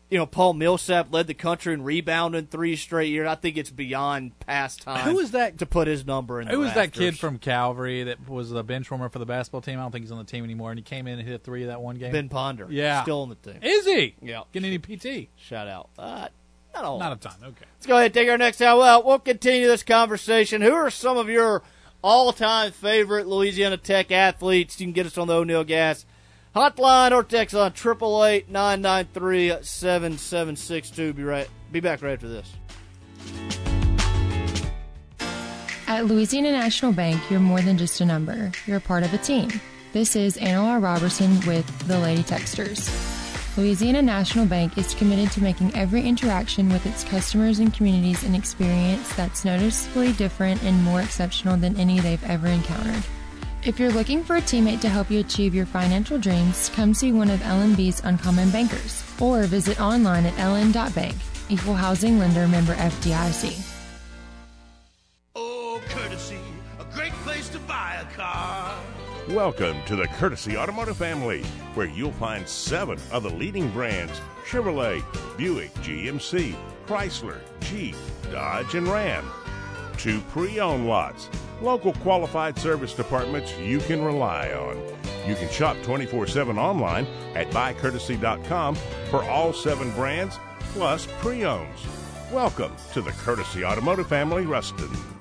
L: you know, Paul Millsap led the country in rebounding three straight years. I think it's beyond past time.
M: Who was that
L: to put his number in?
M: Who was that kid from Calvary that was the bench warmer for the basketball team? I don't think he's on the team anymore. And he came in and hit a three that one game.
L: Ben Ponder.
M: Yeah,
L: still on the team.
M: Is he?
L: Yeah.
M: Getting any PT?
L: Shout out. Uh, not a
M: Not a ton. Okay.
L: Let's go ahead and take our next time. Well, we'll continue this conversation. Who are some of your all-time favorite Louisiana Tech athletes? You can get us on the O'Neill Gas hotline or text on triple eight nine nine three seven seven six two. Be right. Be back right after this.
T: At Louisiana National Bank, you're more than just a number. You're a part of a team. This is Anna Robertson with the Lady Techsters. Louisiana National Bank is committed to making every interaction with its customers and communities an experience that's noticeably different and more exceptional than any they've ever encountered. If you're looking for a teammate to help you achieve your financial dreams, come see one of LNB's Uncommon Bankers or visit online at ln.bank. Equal housing lender member FDIC.
O: Oh, courtesy, a great place to buy a car.
P: Welcome to the Courtesy Automotive family, where you'll find seven of the leading brands Chevrolet, Buick, GMC, Chrysler, Jeep, Dodge, and Ram. Two pre owned lots, local qualified service departments you can rely on. You can shop 24 7 online at buycourtesy.com for all seven brands plus pre owns. Welcome to the Courtesy Automotive family, Ruston.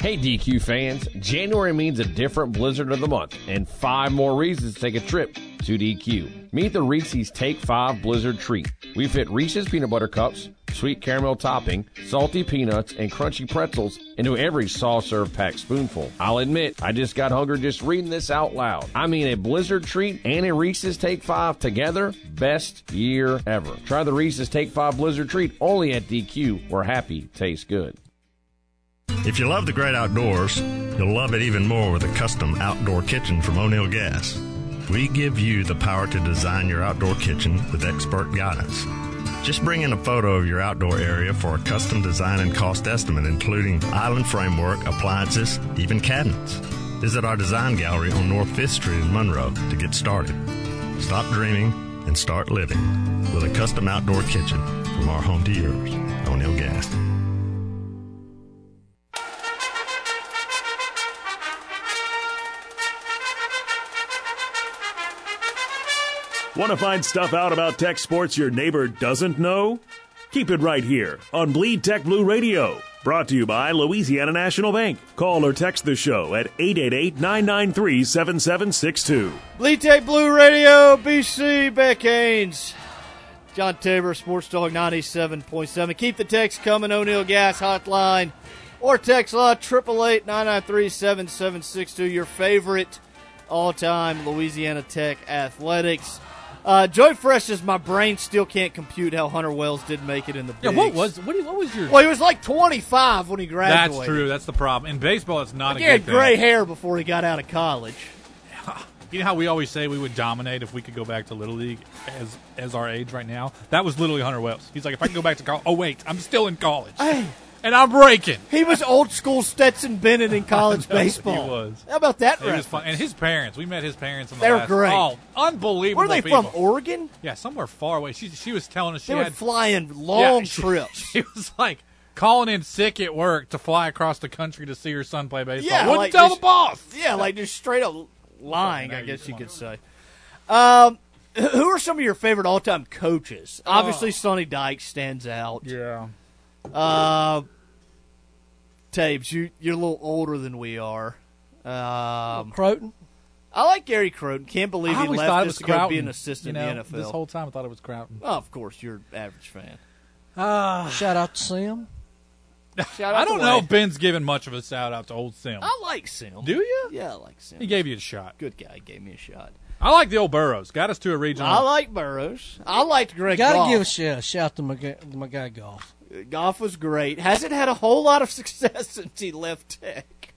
A: Hey DQ fans, January means a different blizzard of the month and five more reasons to take a trip to DQ. Meet the Reese's Take 5 Blizzard Treat. We fit Reese's peanut butter cups, sweet caramel topping, salty peanuts, and crunchy pretzels into every soft serve packed spoonful. I'll admit, I just got hungry just reading this out loud. I mean, a Blizzard Treat and a Reese's Take 5 together, best year ever. Try the Reese's Take 5 Blizzard Treat only at DQ, where happy tastes good.
U: If you love the great outdoors, you'll love it even more with a custom outdoor kitchen from O'Neill Gas. We give you the power to design your outdoor kitchen with expert guidance. Just bring in a photo of your outdoor area for a custom design and cost estimate, including island framework, appliances, even cabinets. Visit our design gallery on North 5th Street in Monroe to get started. Stop dreaming and start living with a custom outdoor kitchen from our home to yours, O'Neill Gas.
K: Want to find stuff out about tech sports your neighbor doesn't know? Keep it right here on Bleed Tech Blue Radio. Brought to you by Louisiana National Bank. Call or text the show at 888 993 7762.
L: Bleed Tech Blue Radio, BC, Beck Haynes. John Tabor, Sports Dog 97.7. Keep the text coming, O'Neill Gas Hotline. Or text law, 888 993 7762. Your favorite all time Louisiana Tech athletics. Uh, Joey Fresh says, My brain still can't compute how Hunter Wells did make it in the
M: Yeah, what was what, what was your?
L: Well, he was like 25 when he graduated.
M: That's true. That's the problem. In baseball, it's not
L: He
M: a
L: had
M: good
L: gray
M: thing.
L: hair before he got out of college.
M: You know how we always say we would dominate if we could go back to little league as as our age right now. That was literally Hunter Wells. He's like, if I can go back to college. Oh wait, I'm still in college,
L: Hey.
M: And I'm breaking.
L: He was old school Stetson Bennett in college baseball.
M: He was.
L: How about that?
M: It was fun. And his parents, we met his parents. In the
L: They were
M: last,
L: great.
M: Oh, unbelievable!
L: Where are they
M: people.
L: from? Oregon?
M: Yeah, somewhere far away. She she was telling us she
L: They
M: had
L: fly in long
M: Yeah,
L: trips.
M: She was like calling in sick at work to fly across the country to see her son play baseball.
L: Yeah,
M: Wouldn't
L: like
M: tell
L: just-
M: the boss.
L: Yeah, like just straight up lying, I guess you could say. Um, who are some of your favorite all time coaches? Obviously, Sonny Dyke stands out.
M: Yeah.
L: Uh, Tabes, you you're a little older than we are. Um,
S: Crowton.
L: I like Gary Crowton. Can't believe
M: I
L: he
M: always
L: left
M: thought it
L: us
M: was
L: to go
M: Crouton.
L: be an assistant
M: you know,
L: in the NFL.
M: This whole time I thought it was Crouton.
L: oh, of course, you're an average fan.
M: Ah.
S: Shout out to Sim.
L: Shout out
M: I don't know
L: Wade.
M: if Ben's giving much of a shout out to old Sim.
L: I like Sim.
M: Do you?
L: Yeah, I like Sim.
M: He gave you a shot.
L: Good guy. Gave me a shot.
M: I like the old Burroughs. Got us to a regional.
L: I like Burroughs. I liked Greg
S: Got to
L: Goff.
S: give a shout, shout to my guy, my guy Goff.
L: Goff was great. Hasn't had a whole lot of success since he left Tech.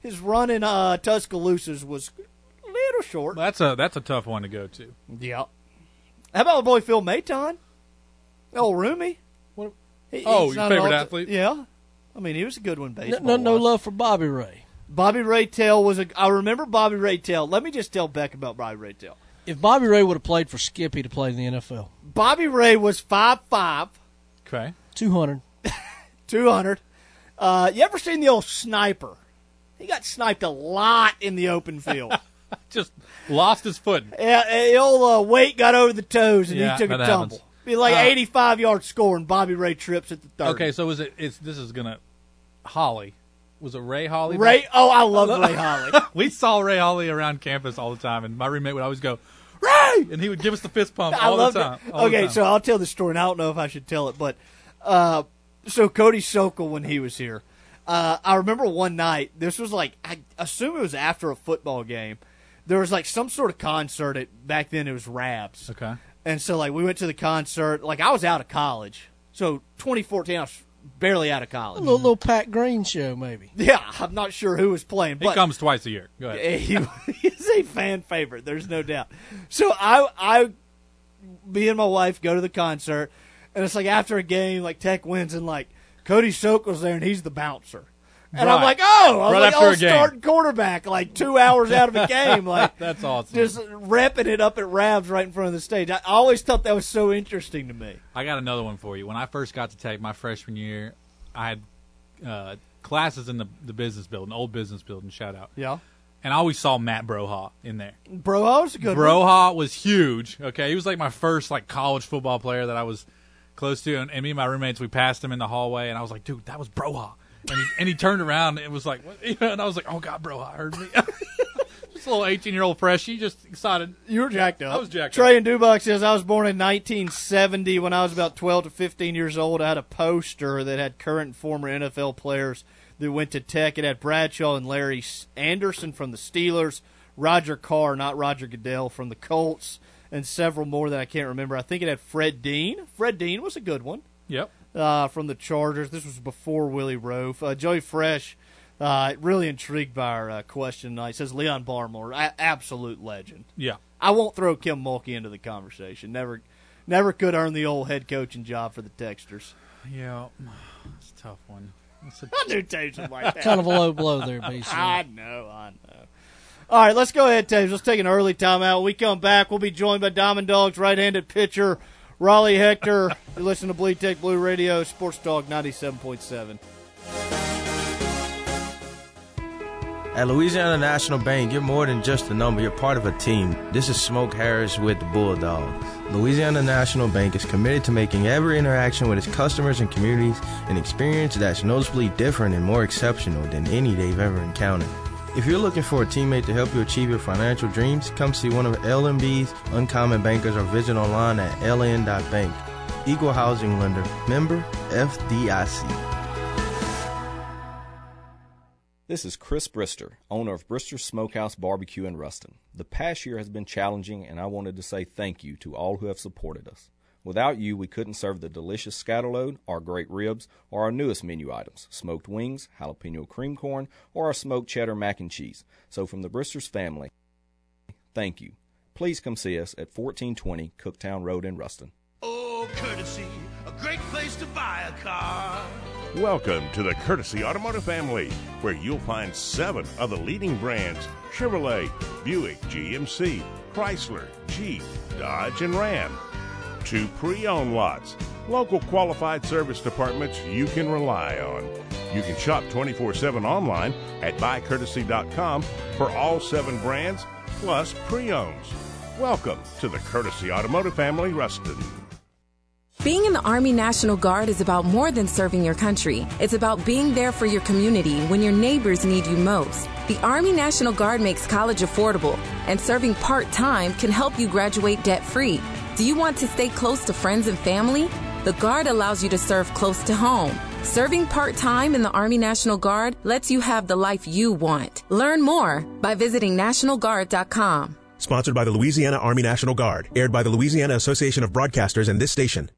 L: His run in uh, Tuscaloosa's was a little short.
M: That's a that's a tough one to go to.
L: Yeah. How about the boy Phil Maton? Old Roomy.
M: What?
L: He-
M: Oh, your favorite
L: all-
M: athlete?
L: Yeah. I mean, he was a good one.
S: No,
L: Baseball.
S: no, no
L: wise.
S: love for Bobby Ray.
L: Bobby Ray Tell was a. I remember Bobby Ray Tell. Let me just tell Beck about Bobby Ray Tell.
S: If Bobby Ray would have played for Skip, he'd have played in the NFL.
L: Bobby Ray was five five,
M: Okay.
S: Two hundred.
L: two hundred. Uh, you ever seen the old sniper? He got sniped a lot in the open field.
M: Just lost his foot.
L: yeah, the old uh, weight got over the toes and
M: Yeah,
L: he took a tumble.
M: happens.
L: Be like
M: Uh,
L: 85 yard score and Bobby Ray trips at the 30.
M: Okay, so is it? It's this is gonna Holley. Was it Ray Holley?
L: Ray, oh, I love Ray Holley.
M: we saw Ray Holley around campus all the time, and my roommate would always go Ray, and he would give us the fist pump
L: I
M: all the time.
L: it.
M: all the
L: Okay,
M: time.
L: so I'll tell the story, and I don't know if I should tell it, but uh, so Cody Sokol when he was here, uh, I remember one night. This was like I assume it was after a football game. There was like some sort of concert at back then. It was Rabs.
M: Okay.
L: And so like we went to the concert. Like I was out of college, so 2014 I was barely out of
S: A
L: college.
S: little, little Pat Green show, maybe.
L: Yeah, I'm not sure who was playing, But he
M: comes twice a year. Go ahead.
L: he, he's a fan favorite. There's no doubt. So I, I, me and my wife go to the concert, and it's like after a game, like Tech wins, and like Cody Sokol's there, and he's the bouncer. And I'm like, oh, I'm
M: Right
L: like, oh, starting quarterback, like two hours out of a game, like
M: That's awesome.
L: just repping it up at Rabs right in front of the stage. I always thought that was so interesting to me.
M: I got another one for you. When I first got to Tech, my freshman year, I had uh, classes in the the business building, old business building. Shout out.
L: Yeah.
M: And I always saw Matt Broha in there.
L: Bro, I was a good one.
M: Broha was huge. Okay, he was like my first like college football player that I was close to, and, and me and my roommates we passed him in the hallway, and I was like, dude, that was Broha. And he, and he turned around and it was like, what? and I was like, oh god, Broha heard me. just a little eighteen year old freshie, just excited.
L: You were jacked up.
M: I was jacked
L: Trey
M: up.
L: and Dubach says I was born in 1970. When I was about 12 to 15 years old, I had a poster that had current and former NFL players that went to Tech. It had Bradshaw and Larry Anderson from the Steelers, Roger Carr, not Roger Goodell, from the Colts, and several more that I can't remember. I think it had Fred Dean. Fred Dean was a good one
M: Yep.
L: uh, from the Chargers. This was before Willie Roaf. Uh, Joey Fresh, uh, really intrigued by our uh, question tonight. Says Leon Barmore, a- absolute legend.
M: Yeah.
L: I won't throw Kim Mulkey into the conversation. Never, never could earn the old head coaching job for the Techsters.
M: Yeah, it's a tough one. It's a-
L: I knew Taves like that.
S: Kind of a low blow there, BC.
L: I know, I know. All right, let's go ahead, Taves. Let's take an early timeout. When we come back, we'll be joined by Diamond Dogs right-handed pitcher Raleigh Hector. you listen to Bleed Tech Blue Radio, Sports Dog 97.7.
N: At Louisiana National Bank, you're more than just a number, you're part of a team. This is Smoke Harris with the Bulldogs. Louisiana National Bank is committed to making every interaction with its customers and communities an experience that's noticeably different and more exceptional than any they've ever encountered. If you're looking for a teammate to help you achieve your financial dreams, come see one of LNB's uncommon bankers or visit online at ln.bank. Equal housing lender, member FDIC.
Q: This is Chris Brister, owner of Brister Smokehouse Barbecue in Ruston. The past year has been challenging, and I wanted to say thank you to all who have supported us. Without you, we couldn't serve the delicious scatterload, our great ribs, or our newest menu items smoked wings, jalapeno cream corn, or our smoked cheddar mac and cheese. So, from the Bristers family, thank you. Please come see us at 1420 Cooktown Road in Ruston.
O: Oh, courtesy, a great place to buy a car.
P: Welcome to the Courtesy Automotive family, where you'll find seven of the leading brands Chevrolet, Buick, GMC, Chrysler, Jeep, Dodge, and Ram. Two pre owned lots, local qualified service departments you can rely on. You can shop 24 7 online at buycourtesy.com for all seven brands plus pre owns. Welcome to the Courtesy Automotive family, Ruston.
J: Being in the Army National Guard is about more than serving your country. It's about being there for your community when your neighbors need you most. The Army National Guard makes college affordable, and serving part time can help you graduate debt free. Do you want to stay close to friends and family? The Guard allows you to serve close to home. Serving part time in the Army National Guard lets you have the life you want. Learn more by visiting NationalGuard.com.
V: Sponsored by the Louisiana Army National Guard. Aired by the Louisiana Association of Broadcasters and this station.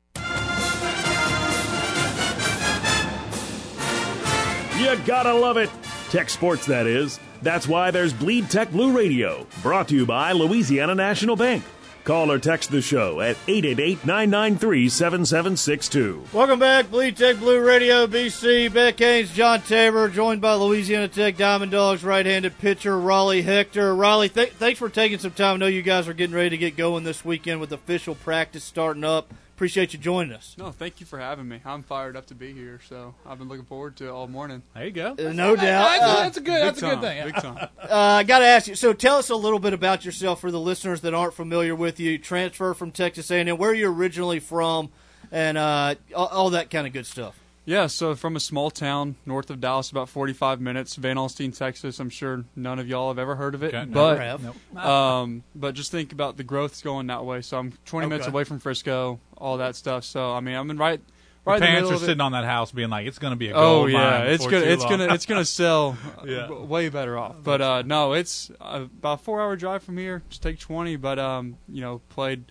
K: You gotta love it. Tech sports, that is. That's why there's Bleed Tech Blue Radio, brought to you by Louisiana National Bank. Call or text the show at 888 993 7762.
L: Welcome back, Bleed Tech Blue Radio, BC. Beck Haynes, John Tabor, joined by Louisiana Tech Diamond Dogs right-handed pitcher Raleigh Hector. Raleigh, th- thanks for taking some time. I know you guys are getting ready to get going this weekend with official practice starting up. Appreciate you joining us.
W: No, thank you for having me. I'm fired up to be here, so I've been looking forward to it all morning.
M: There you go.
L: Uh, no doubt.
M: That's, a good.
W: Big
M: That's a good thing.
W: Big time.
L: Uh, I got to ask you. So, tell us a little bit about yourself for the listeners that aren't familiar with you. Transfer from Texas A&M. Where are you originally from, and uh, all, all that kind of good stuff.
W: Yeah, so from a small town north of Dallas, about 45 minutes, Van Alstyne, Texas. I'm sure none of y'all have ever heard of it,
M: Okay,
W: but
L: never have. Nope.
W: um, but just think about the growth's going that way. So I'm 20 minutes away from Frisco, all that stuff. So I mean, I'm in right, right
M: The
W: in the
M: parents are
W: of it.
M: sitting on that house, being like, "It's going to be a
W: Oh yeah,
M: mine
W: it's gonna, it's
M: long."
W: gonna, it's gonna sell
M: Yeah.
W: way better off. But uh, no, it's uh, about a four-hour drive from here. Just take 20. But um, you know, played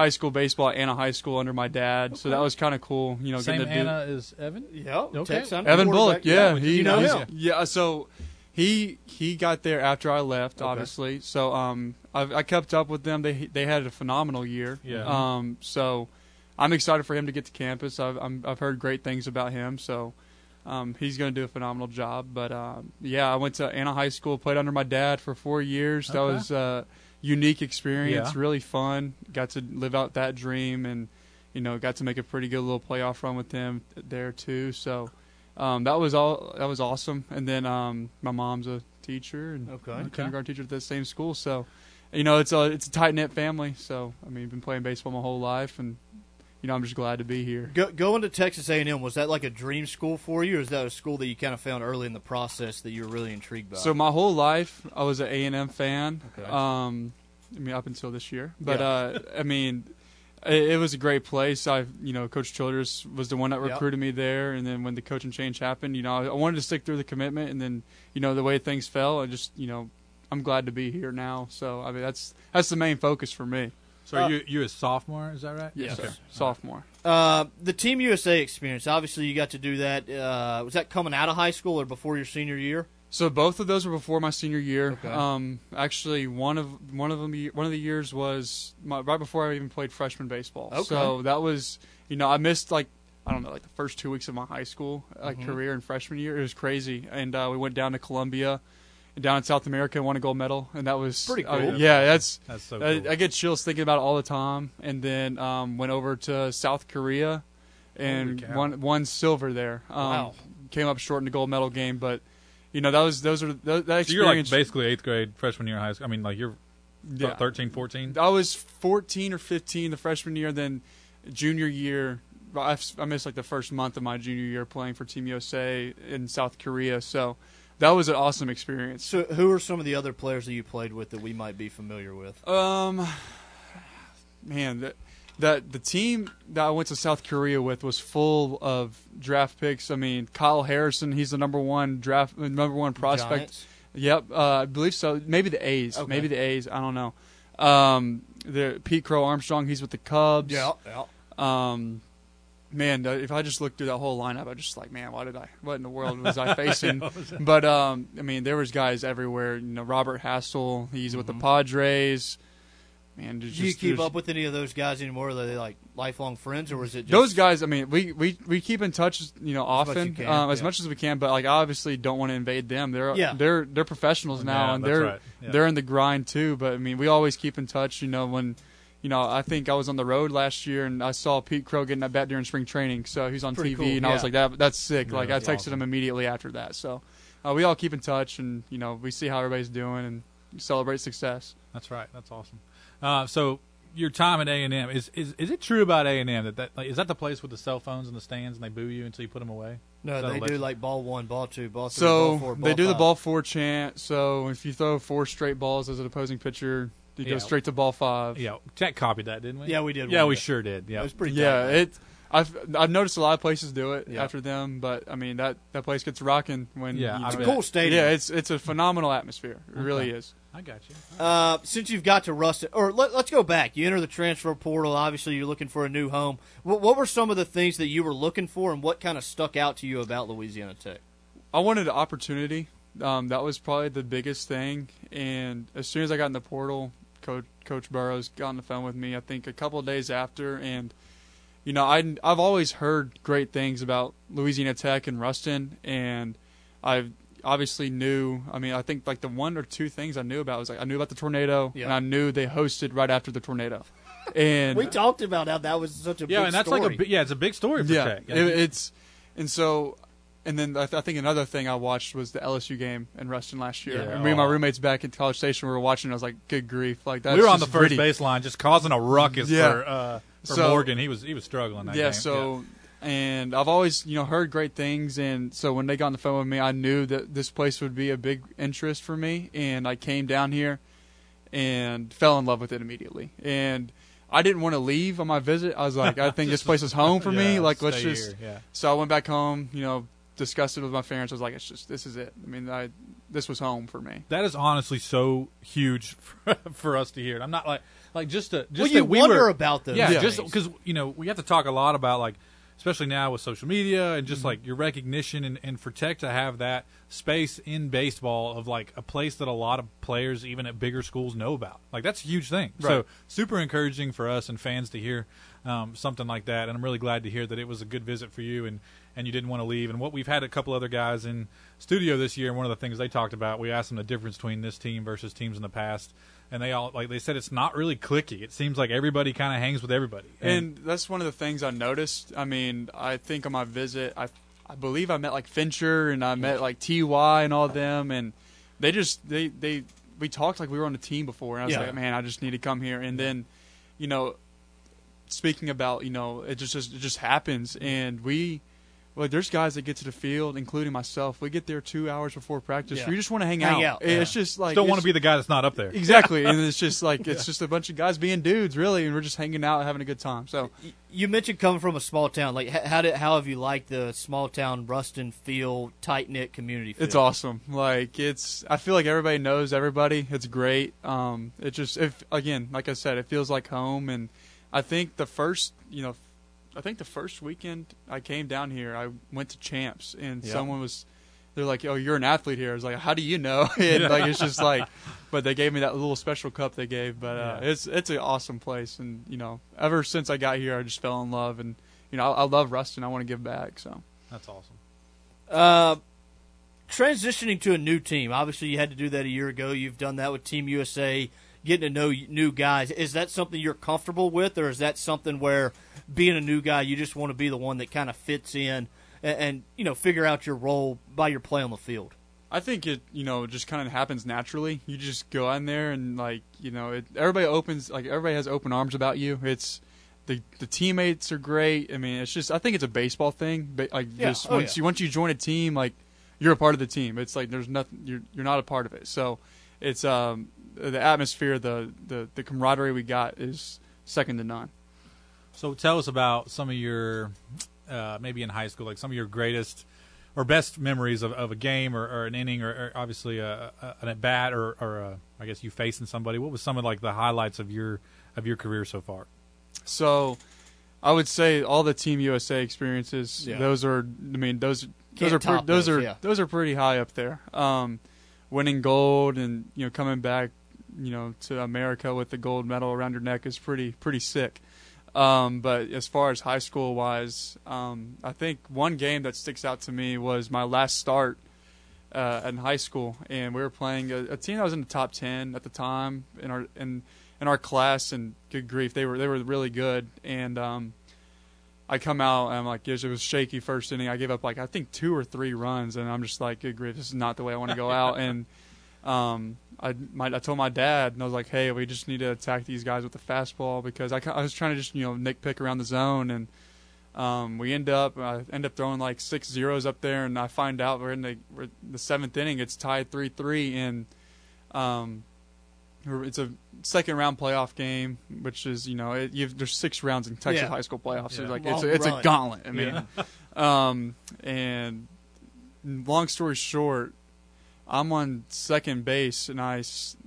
W: high school baseball at Anna High School under my dad, so that was kind of cool. You know,
M: Same
W: getting to do-
M: Anna is Evan.
L: Yeah,
M: Okay.
W: Evan. Bullock, yeah,
L: you
W: he
L: know him.
W: Yeah, so he he got there after I left,
L: Okay.
W: obviously. So um, I, I kept up with them. They they had a phenomenal year.
M: Yeah.
W: Um, so I'm excited for him to get to campus. I've I'm, I've heard great things about him. So. Um, he's going to do a phenomenal job, but um, yeah, I went to Anna High School, played under my dad for four years. That
M: Okay.
W: was a unique experience,
M: Yeah.
W: really fun. Got to live out that dream, and you know, got to make a pretty good little playoff run with them there too. So um, that was all. That was awesome. And then um, my mom's a teacher and
L: Okay.
W: a kindergarten teacher at the same school. So you know, it's a it's a tight knit family. So I mean, been playing baseball my whole life, and you know, I'm just glad to be here.
L: Go, going to Texas A&M was that like a dream school for you, or is that a school that you kind of found early in the process that you were really intrigued by?
W: So my whole life, I was an A and M fan.
L: Okay.
W: Um, I mean, up until this year, but
L: Yeah.
W: uh, I mean, it, it was a great place. I, you know, Coach Childress was the one that
L: Yep.
W: recruited me there, and then when the coaching change happened, you know, I, I wanted to stick through the commitment, and then, you know, the way things fell, I just, you know, I'm glad to be here now. So I mean, that's that's the main focus for me.
M: So are you you a sophomore? Is that right?
W: Yes,
M: Okay.
W: sir. sophomore.
L: Uh, the Team USA experience. Obviously, you got to do that. Uh, was that coming out of high school or before your senior year?
W: So both of those were before my senior year.
L: Okay.
W: Um, actually, one of one of them one of the years was my, right before I even played freshman baseball.
L: Okay.
W: So that was you know I missed like I don't know like the first two weeks of my high school like
L: Mhm.
W: career in freshman year. It was crazy, and uh, we went down to Colombia. Down in South America, and won a gold medal, and that was
L: Pretty
W: uh,
L: cool.
W: yeah, that's
M: That's so
W: I,
M: cool.
W: I get chills thinking about it all the time. And then um, went over to South Korea, and won won silver there. Um,
L: Wow.
W: Came up short in the gold medal game, but you know that was those are that, that
M: So you're like
W: experience.
M: basically eighth grade, freshman year of high school. I mean, like you're
W: Yeah.
M: 13, 14?
W: I was 14 or 15 the freshman year, then junior year. I, I missed like the first month of my junior year playing for Team USA in South Korea. So that was an awesome experience.
L: So, who are some of the other players that you played with that we might be familiar with?
W: Um, man, that that the team that I went to South Korea with was full of draft picks. I mean, Kyle Harrison, he's the number one draft, number one prospect.
L: Giants?
W: Yep, uh, I believe so. Maybe the A's.
L: Okay.
W: Maybe the A's. I don't know. Um, the Pete Crow Armstrong, he's with the Cubs.
L: Yeah. yeah.
W: Um, man, if I just looked through that whole lineup, I just like, man, why did I? What in the world was I facing? but um, I mean, there was guys everywhere. You know, Robert Hassell, he's with the Padres. Man, there's
L: Do you keep up with any of those guys anymore? Are they like lifelong friends, or was it just
W: those guys, I mean, we, we, we keep in touch, you know,
L: As much as
W: often
L: can,
W: um, as
L: yeah.
W: much as we can. But like, I obviously don't want to invade them. They're
L: Yeah.
W: they're they're professionals now,
M: Yeah,
W: and they're
M: right. Yeah.
W: they're in the grind too. But I mean, we always keep in touch. You know, when you know, I think I was on the road last year, and I saw Pete Crow getting that bat during spring training. So he's on
L: Pretty
W: TV,
L: cool,
W: and I was like, that that's sick.
M: Yeah,
W: like I texted
M: awesome.
W: him immediately after that. So uh, we all keep in touch, and you know, we see how everybody's doing, and celebrate success.
M: That's right. That's awesome. Uh, so your time at A and M is, is is it true about A and M that that like, is that the place with the cell phones in the stands and they boo you until you put them away?
L: No, they do like ball one, ball two, ball three,
W: So
L: ball four, ball
W: they do the ball four chant. So if you throw four straight balls as an opposing pitcher, you
M: Yeah.
W: go straight to ball five.
M: Yeah, Jack copied that, didn't we?
L: Yeah, we did
M: Yeah, we
L: day.
M: sure did. Yeah,
L: It was pretty
W: Yeah,
L: tight.
W: it. I've I've noticed a lot of places do it
L: Yeah.
W: after them, but I mean that that place gets rocking when
M: Yeah,
W: you
M: I
W: do
M: bet.
W: that.
L: Cool stadium.
W: Yeah, it's it's a phenomenal atmosphere. It really is.
M: I got you.
L: Uh, since you've got to Ruston, or let, us go back. You enter the transfer portal. Obviously, you're looking for a new home. What, what were some of the things that you were looking for, and what kind of stuck out to you about Louisiana Tech?
W: I wanted an opportunity. Um, that was probably the biggest thing. And as soon as I got in the portal, Coach Coach Burroughs got on the phone with me. I think a couple of days after, and you know, I I've always heard great things about Louisiana Tech and Ruston, and I obviously knew. I mean, I think like the one or two things I knew about was like I knew about the tornado,
L: Yeah.
W: and I knew they hosted right after the tornado. And
L: we talked about how that was such a
M: Yeah,
L: big
M: and that's
L: story.
M: like a bi- yeah, it's a big story for
W: yeah,
M: Tech.
W: it- it's and so, and then I, th- I think another thing I watched was the LSU game in Ruston last year.
M: Yeah.
W: And me and my roommates back in College Station we were watching. I was like, "Good grief!" Like that.
M: we were on the first baseline just causing a ruckus
W: Yeah.
M: for uh, for
W: So-
M: Morgan. He was he was struggling that
W: yeah.
M: game.
W: So, and I've always you know heard great things, and so when they got on the phone with me, I knew that this place would be a big interest for me, and I came down here and fell in love with it immediately, and. I didn't want to leave on my visit. I was like, I think this place is home for me. Like, let's just.
M: here, yeah.
W: So I went back home. You know, discussed it with my parents. I was like, it's just this is it. I mean, I this was home for me.
M: That is honestly so huge for, for us to hear. I'm not like like just to just
L: Well, you
M: that we
L: wonder
M: were,
L: about those
M: Yeah,
L: things.
M: just because you know we have to talk a lot about like especially now with social media and
L: Mm-hmm.
M: just like your recognition and, and for Tech to have that space in baseball of like a place that a lot of players even at bigger schools know about. Like that's a huge thing. So super encouraging for us and fans to hear um, something like that. And I'm really glad to hear that it was a good visit for you and and you didn't want to leave. And what we've had a couple other guys in studio this year, and one of the things they talked about, we asked them the difference between this team versus teams in the past, and they all like they said it's not really clicky. It seems like everybody kind of hangs with everybody.
W: And that's one of the things I noticed. I mean, I think on my visit, I I believe I met like Fincher and I met like Ty and all them, and they just they they we talked like we were on a team before, and I was
L: Yeah.
W: like, man, I just need to come here. And then, you know, speaking about you know, it just, just it just happens, and we. Well, there's guys that get to the field, including myself. We get there two hours before practice.
M: Yeah.
W: We just want to hang,
L: Hang
W: out.
L: out,
W: It's
L: yeah.
W: just like
M: don't want to be the guy that's not up there.
W: exactly, and it's just like it's just a bunch of guys being dudes, really, and we're just hanging out, having a good time. So
L: You mentioned coming from a small town. Like, how did how have you liked the small town Ruston feel, tight knit community? Feel?
W: It's awesome. Like it's, I feel like everybody knows everybody. It's great. Um, it just, if again, like I said, it feels like home. And I think the first, you know, I think the first weekend I came down here, I went to Champs, and
L: Yeah.
W: someone was, they're like, "Oh, you're an athlete here." I was like, "How do you know?" and like it's just like, but they gave me that little special cup they gave. But uh,
M: Yeah.
W: it's it's an awesome place, and you know, ever since I got here, I just fell in love, and you know, I, I love Ruston. I want to give back. So
M: That's awesome.
L: Uh, transitioning to a new team. Obviously, you had to do that a year ago. You've done that with Team USA, getting to know new guys. Is that something you're comfortable with, or is that something where being a new guy, you just want to be the one that kind of fits in and, and you know figure out your role by your play on the field?
W: I think it, you know, just kind of happens naturally. You just go in there and like, you know, it, everybody opens, like everybody has open arms about you. It's the the teammates are great. I mean, it's just I think it's a baseball thing. But like
L: Yeah.
W: just
L: Oh,
W: once
L: yeah.
W: you once you join a team, like you're a part of the team. It's like there's nothing you're you're not a part of it. So it's um the atmosphere, the the the camaraderie we got is second to none.
M: So tell us about some of your, uh, maybe in high school, like some of your greatest or best memories of, of a game or, or an inning or, or obviously a, a, an at bat or, or a, I guess you facing somebody. What was some of like the highlights of your of your career so far?
W: So, I would say all the Team USA experiences.
L: Yeah.
W: Those are, I mean, those those
L: Can't
W: are pre- those
L: those,
W: are
L: yeah.
W: those are pretty high up there. Um, winning gold and you know coming back, you know, to America with the gold medal around your neck is pretty pretty sick. Um, but as far as high school wise, um, I think one game that sticks out to me was my last start uh, in high school, and we were playing a, a team that was in the top ten at the time in our in in our class. And good grief, they were they were really good. And um, I come out and I'm like, it was shaky first inning. I gave up like I think two or three runs, and I'm just like, good grief, this is not the way I want to go out. And um, I my I told my dad and I was like, hey, we just need to attack these guys with the fastball because I, I was trying to just you know nitpick around the zone and. Um, we end up I end up throwing like six zeros up there, and I find out we're in the we're the seventh inning. It's tied three three, and um, it's a second round playoff game, which is you know it, you've, there's six rounds in Texas
L: Yeah.
W: high school playoffs. So
L: Yeah.
W: like it's a, it's a gauntlet. I mean,
L: Yeah.
W: um, and long story short, I'm on second base, and I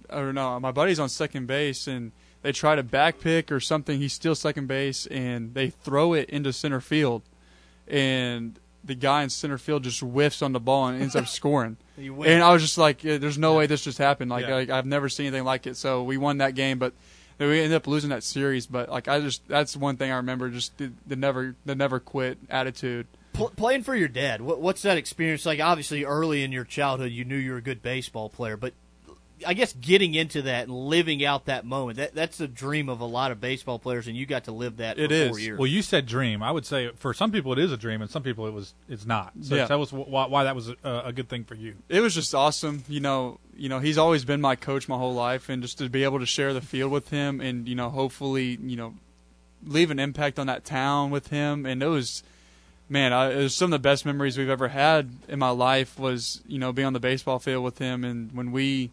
W: or no, my buddy's on second base, and they try to back pick or something. He steals second base, and they throw it into center field, and the guy in center field just whiffs on the ball and ends up scoring. And I was just like, yeah, "There's no way this just happened. Like,
L: Yeah.
W: like I've never seen anything like it." So we won that game, but we ended up losing that series. But like, I just that's one thing I remember, just the, the never the never quit attitude.
L: Pl- playing for your dad, what, what's that experience like? Obviously, early in your childhood, you knew you were a good baseball player, but I guess getting into that and living out that moment, that, that's the dream of a lot of baseball players, and you got to live that for four years.
M: Well, you said dream. I would say for some people it is a dream, and some people it was it's not. So
W: Yeah.
M: tell us wh- why, why that was a, a good thing for you.
W: it was just awesome. You know, you know, he's always been my coach my whole life, and just to be able to share the field with him, and you know, hopefully, you know, leave an impact on that town with him, and it was, man, I, it was some of the best memories we've ever had in my life. Was you know, being on the baseball field with him, and when we,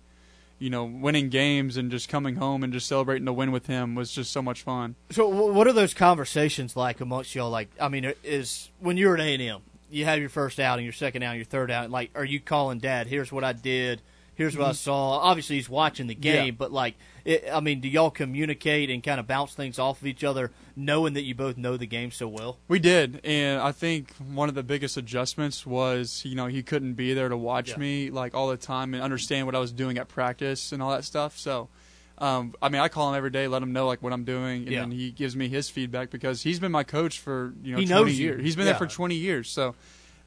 W: you know, winning games and just coming home and just celebrating the win with him was just so much fun.
L: So, what are those conversations like amongst y'all? Like, I mean, is when you're at A and M, you have your first outing, your second outing, your third outing. Like, are you calling Dad? Here's what I did. Here's what I saw. Obviously, he's watching the game,
W: Yeah.
L: but like, it, I mean, do y'all communicate and kind of bounce things off of each other, knowing that you both know the game so well?
W: We did, and I think one of the biggest adjustments was, you know, he couldn't be there to watch
L: Yeah.
W: me like all the time and understand what I was doing at practice and all that stuff. So, um, I mean, I call him every day, let him know like what I'm doing, and
L: Yeah.
W: then he gives me his feedback because he's been my coach for you know
L: He
W: 20
L: knows you.
W: years. He's been there for 20 years, so.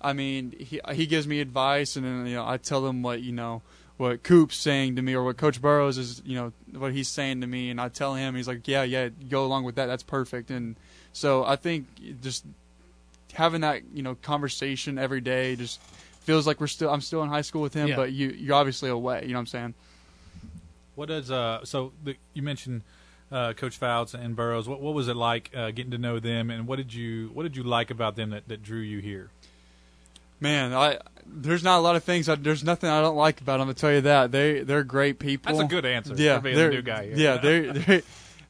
W: I mean, he he gives me advice, and then you know I tell him what you know what Coop's saying to me, or what Coach Burroughs is you know what he's saying to me, and I tell him, he's like, yeah, yeah, go along with that, that's perfect. And so I think just having that you know conversation every day just feels like we're still I'm still in high school with him,
M: Yeah.
W: but you you're obviously away. You know what I'm saying?
M: What does uh? So the, you mentioned uh, Coach Fouts and Burroughs. What what was it like uh, getting to know them, and what did you what did you like about them that, that drew you here?
W: Man, I there's not a lot of things. I, there's nothing I don't like about them. To tell you that they they're great people.
M: That's a good answer
W: Yeah,
M: being the
W: they're-
M: new guy here.
W: Yeah, they they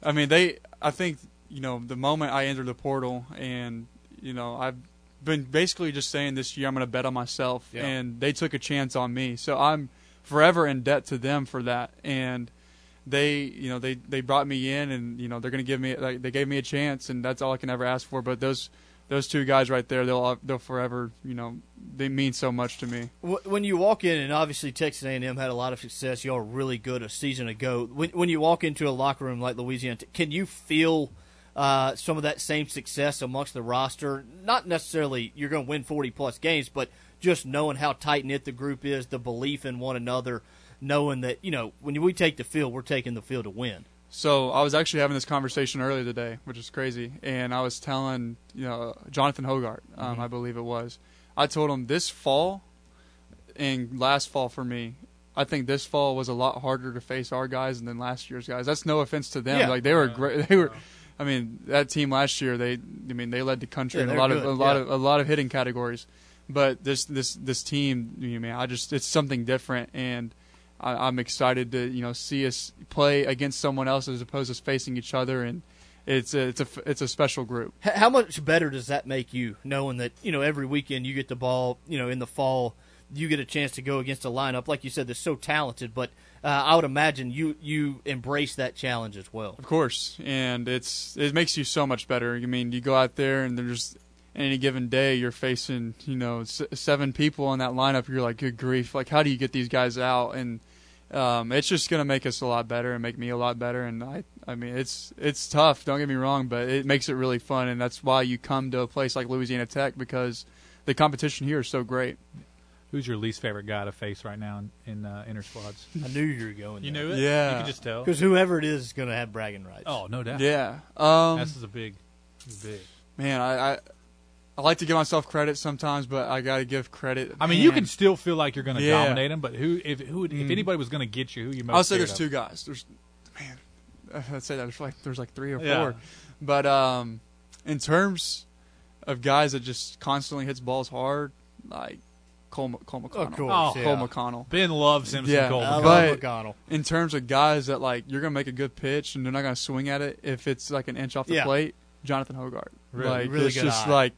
W: I mean they. I think you know the moment I entered the portal, and you know I've been basically just saying this year I'm going to bet on myself,
L: Yeah.
W: and they took a chance on me. So I'm forever in debt to them for that, and. They, you know, they they brought me in, and you know they're gonna give me, like, they gave me a chance, and that's all I can ever ask for. But those, those two guys right there, they'll they'll forever, you know, they mean so much to me.
L: When you walk in, and obviously Texas A&M had a lot of success. Y'all really good a season ago. When, when you walk into a locker room like Louisiana, can you feel uh, some of that same success amongst the roster? Not necessarily you're going to win 40 plus games, but just knowing how tight knit the group is, the belief in one another, knowing that you know when we take the field, we're taking the field to win.
W: So I was actually having this conversation earlier today, which is crazy, and I was telling you know Jonathan Hogart, um,
L: Mhm.
W: I believe it was. I told him this fall and last fall for me. I think this fall was a lot harder to face our guys than last year's guys. That's no offense to them.
L: Yeah.
W: Like they were great. They were. I mean, that team last year, they. I mean, they led the country
L: Yeah,
W: in a lot of
L: good,
W: a lot
L: yeah.
W: of a lot of hitting categories. But this this this team, you know, man, I just it's something different, and I, I'm excited to you know see us play against someone else as opposed to facing each other, and it's a, it's a it's a special group.
L: How much better does that make you, knowing that you know every weekend you get the ball, you know, in the fall, you get a chance to go against a lineup like you said that's so talented. But uh, I would imagine you you embrace that challenge as well.
W: Of course, and it's it makes you so much better. I mean, you go out there and there's any given day you're facing you know s- seven people in that lineup. You're like, good grief! Like, how do you get these guys out? And um, it's just gonna make us a lot better and make me a lot better. And I, I mean, it's it's tough. Don't get me wrong, but it makes it really fun, and that's why you come to a place like Louisiana Tech because the competition here is so great.
M: Who's your least favorite guy to face right now in, in uh, inter squads?
L: I knew you were going.
M: You
L: there.
M: knew it.
W: Yeah.
M: you could just tell.
L: because whoever it is is going to have bragging rights.
M: Oh, no doubt.
W: Yeah. Um,
M: this is a big, big.
W: Man, I, I I like to give myself credit sometimes, but I got to give credit.
M: I mean, you can still feel like you're going to
W: Yeah.
M: dominate them, but who if who if
W: Mm.
M: anybody was going to get you, who you most?
W: I'll say there's
M: of?
W: two guys. There's man, I'd say that there's like there's like three or four,
M: Yeah.
W: but um, in terms of guys that just constantly hits balls hard, like Cole, M- Cole McConnell.
M: course,
W: Cole
M: yeah.
W: McConnell.
M: Ben loves him some
W: Yeah,
M: Cole
W: but
M: McConnell.
L: McConnell.
W: in terms of guys that like you're gonna make a good pitch and they're not gonna swing at it if it's like an inch off the
L: Yeah.
W: plate. Jonathan Hogart,
L: Really-
W: like
L: really
W: it's
L: good
W: just
L: eye.
W: like,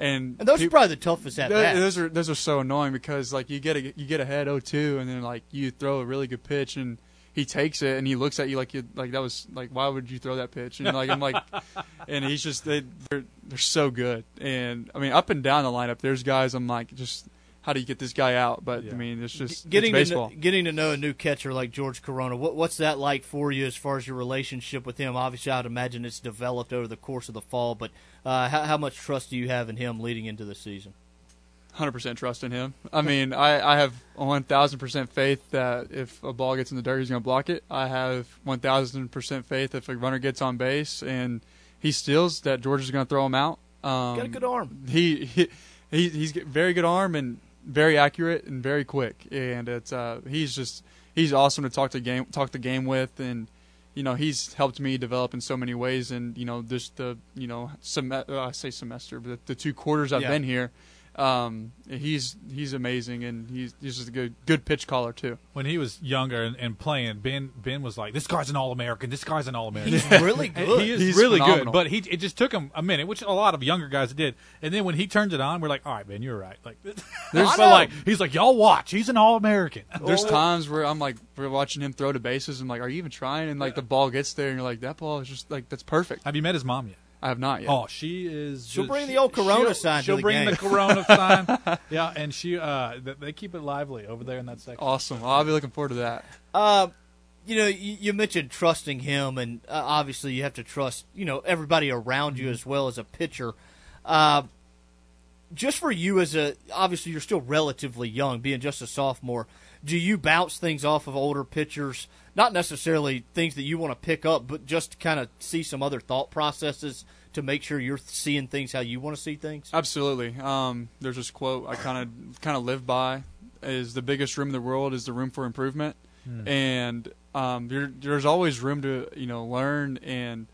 W: and
L: And those are probably the toughest at
W: Th- Those are those are so annoying because like you get a, you get ahead 0-2 and then like you throw a really good pitch and he takes it and he looks at you like you like that was like why would you throw that pitch? And like I'm like and he's just they they're they're so good. And I mean up and down the lineup there's guys I'm like just how do you get this guy out but I mean it's just
L: getting
W: it's
L: to know, getting to know a new catcher like George Corona. What, what's that like for you as far as your relationship with him? Obviously, I'd imagine it's developed over the course of the fall, but uh, how, how much trust do you have in him leading into the season?
W: hundred percent trust in him. I mean, I, I have one thousand percent faith that if a ball gets in the dirt, he's going to block it. I have one thousand percent faith if a runner gets on base and he steals, that George is going to throw him out. Um,
L: Got a good arm.
W: He, he, he he's very good arm and very accurate and very quick. And it's uh, he's just he's awesome to talk to game talk the game with and. You know he's helped me develop in so many ways, and you know just the you know sem- uh, I say semester, but the, the two quarters I've
M: Yeah.
W: been here, um, he's he's amazing, and he's he's just a good good pitch caller too.
M: When he was younger and, and playing, Ben Ben was like, "This guy's an All American. This guy's an All American."
W: He's really good.
M: He is
W: He's
M: really good, but he it just took him a minute, which a lot of younger guys did. And then when he turned it on, we're like, "All right, Ben, you're right." Like,
W: There's-
M: but like he's like, "Y'all watch. He's an All American."
W: There's times where I'm like, we're watching him throw to bases. I'm like, are you even trying? And like the ball gets there, and you're like, that ball is just like that's perfect.
M: Have you met his mom yet?
W: I have not yet.
M: Oh, she is.
L: She'll
M: just-
L: bring the old Corona
M: she'll-
L: sign
M: She'll
L: the
M: bring
L: game.
M: the Corona sign. Yeah, and she uh, they keep it lively over there in that section.
W: Awesome. Well, I'll be looking forward to that.
L: Uh, you know, you, you mentioned trusting him, and uh, obviously you have to trust you know everybody around you as well as a pitcher. Uh, just for you as a obviously you're still relatively young, being just a sophomore. Do you bounce things off of older pitchers? Not necessarily things that you want to pick up, but just to kind of see some other thought processes to make sure you're seeing things how you want to see things.
W: Absolutely. Um, there's this quote I kind of kind of live by: "Is the biggest room in the world is the room for improvement,"
M: Hmm.
W: and um, there, there's always room to you know learn. And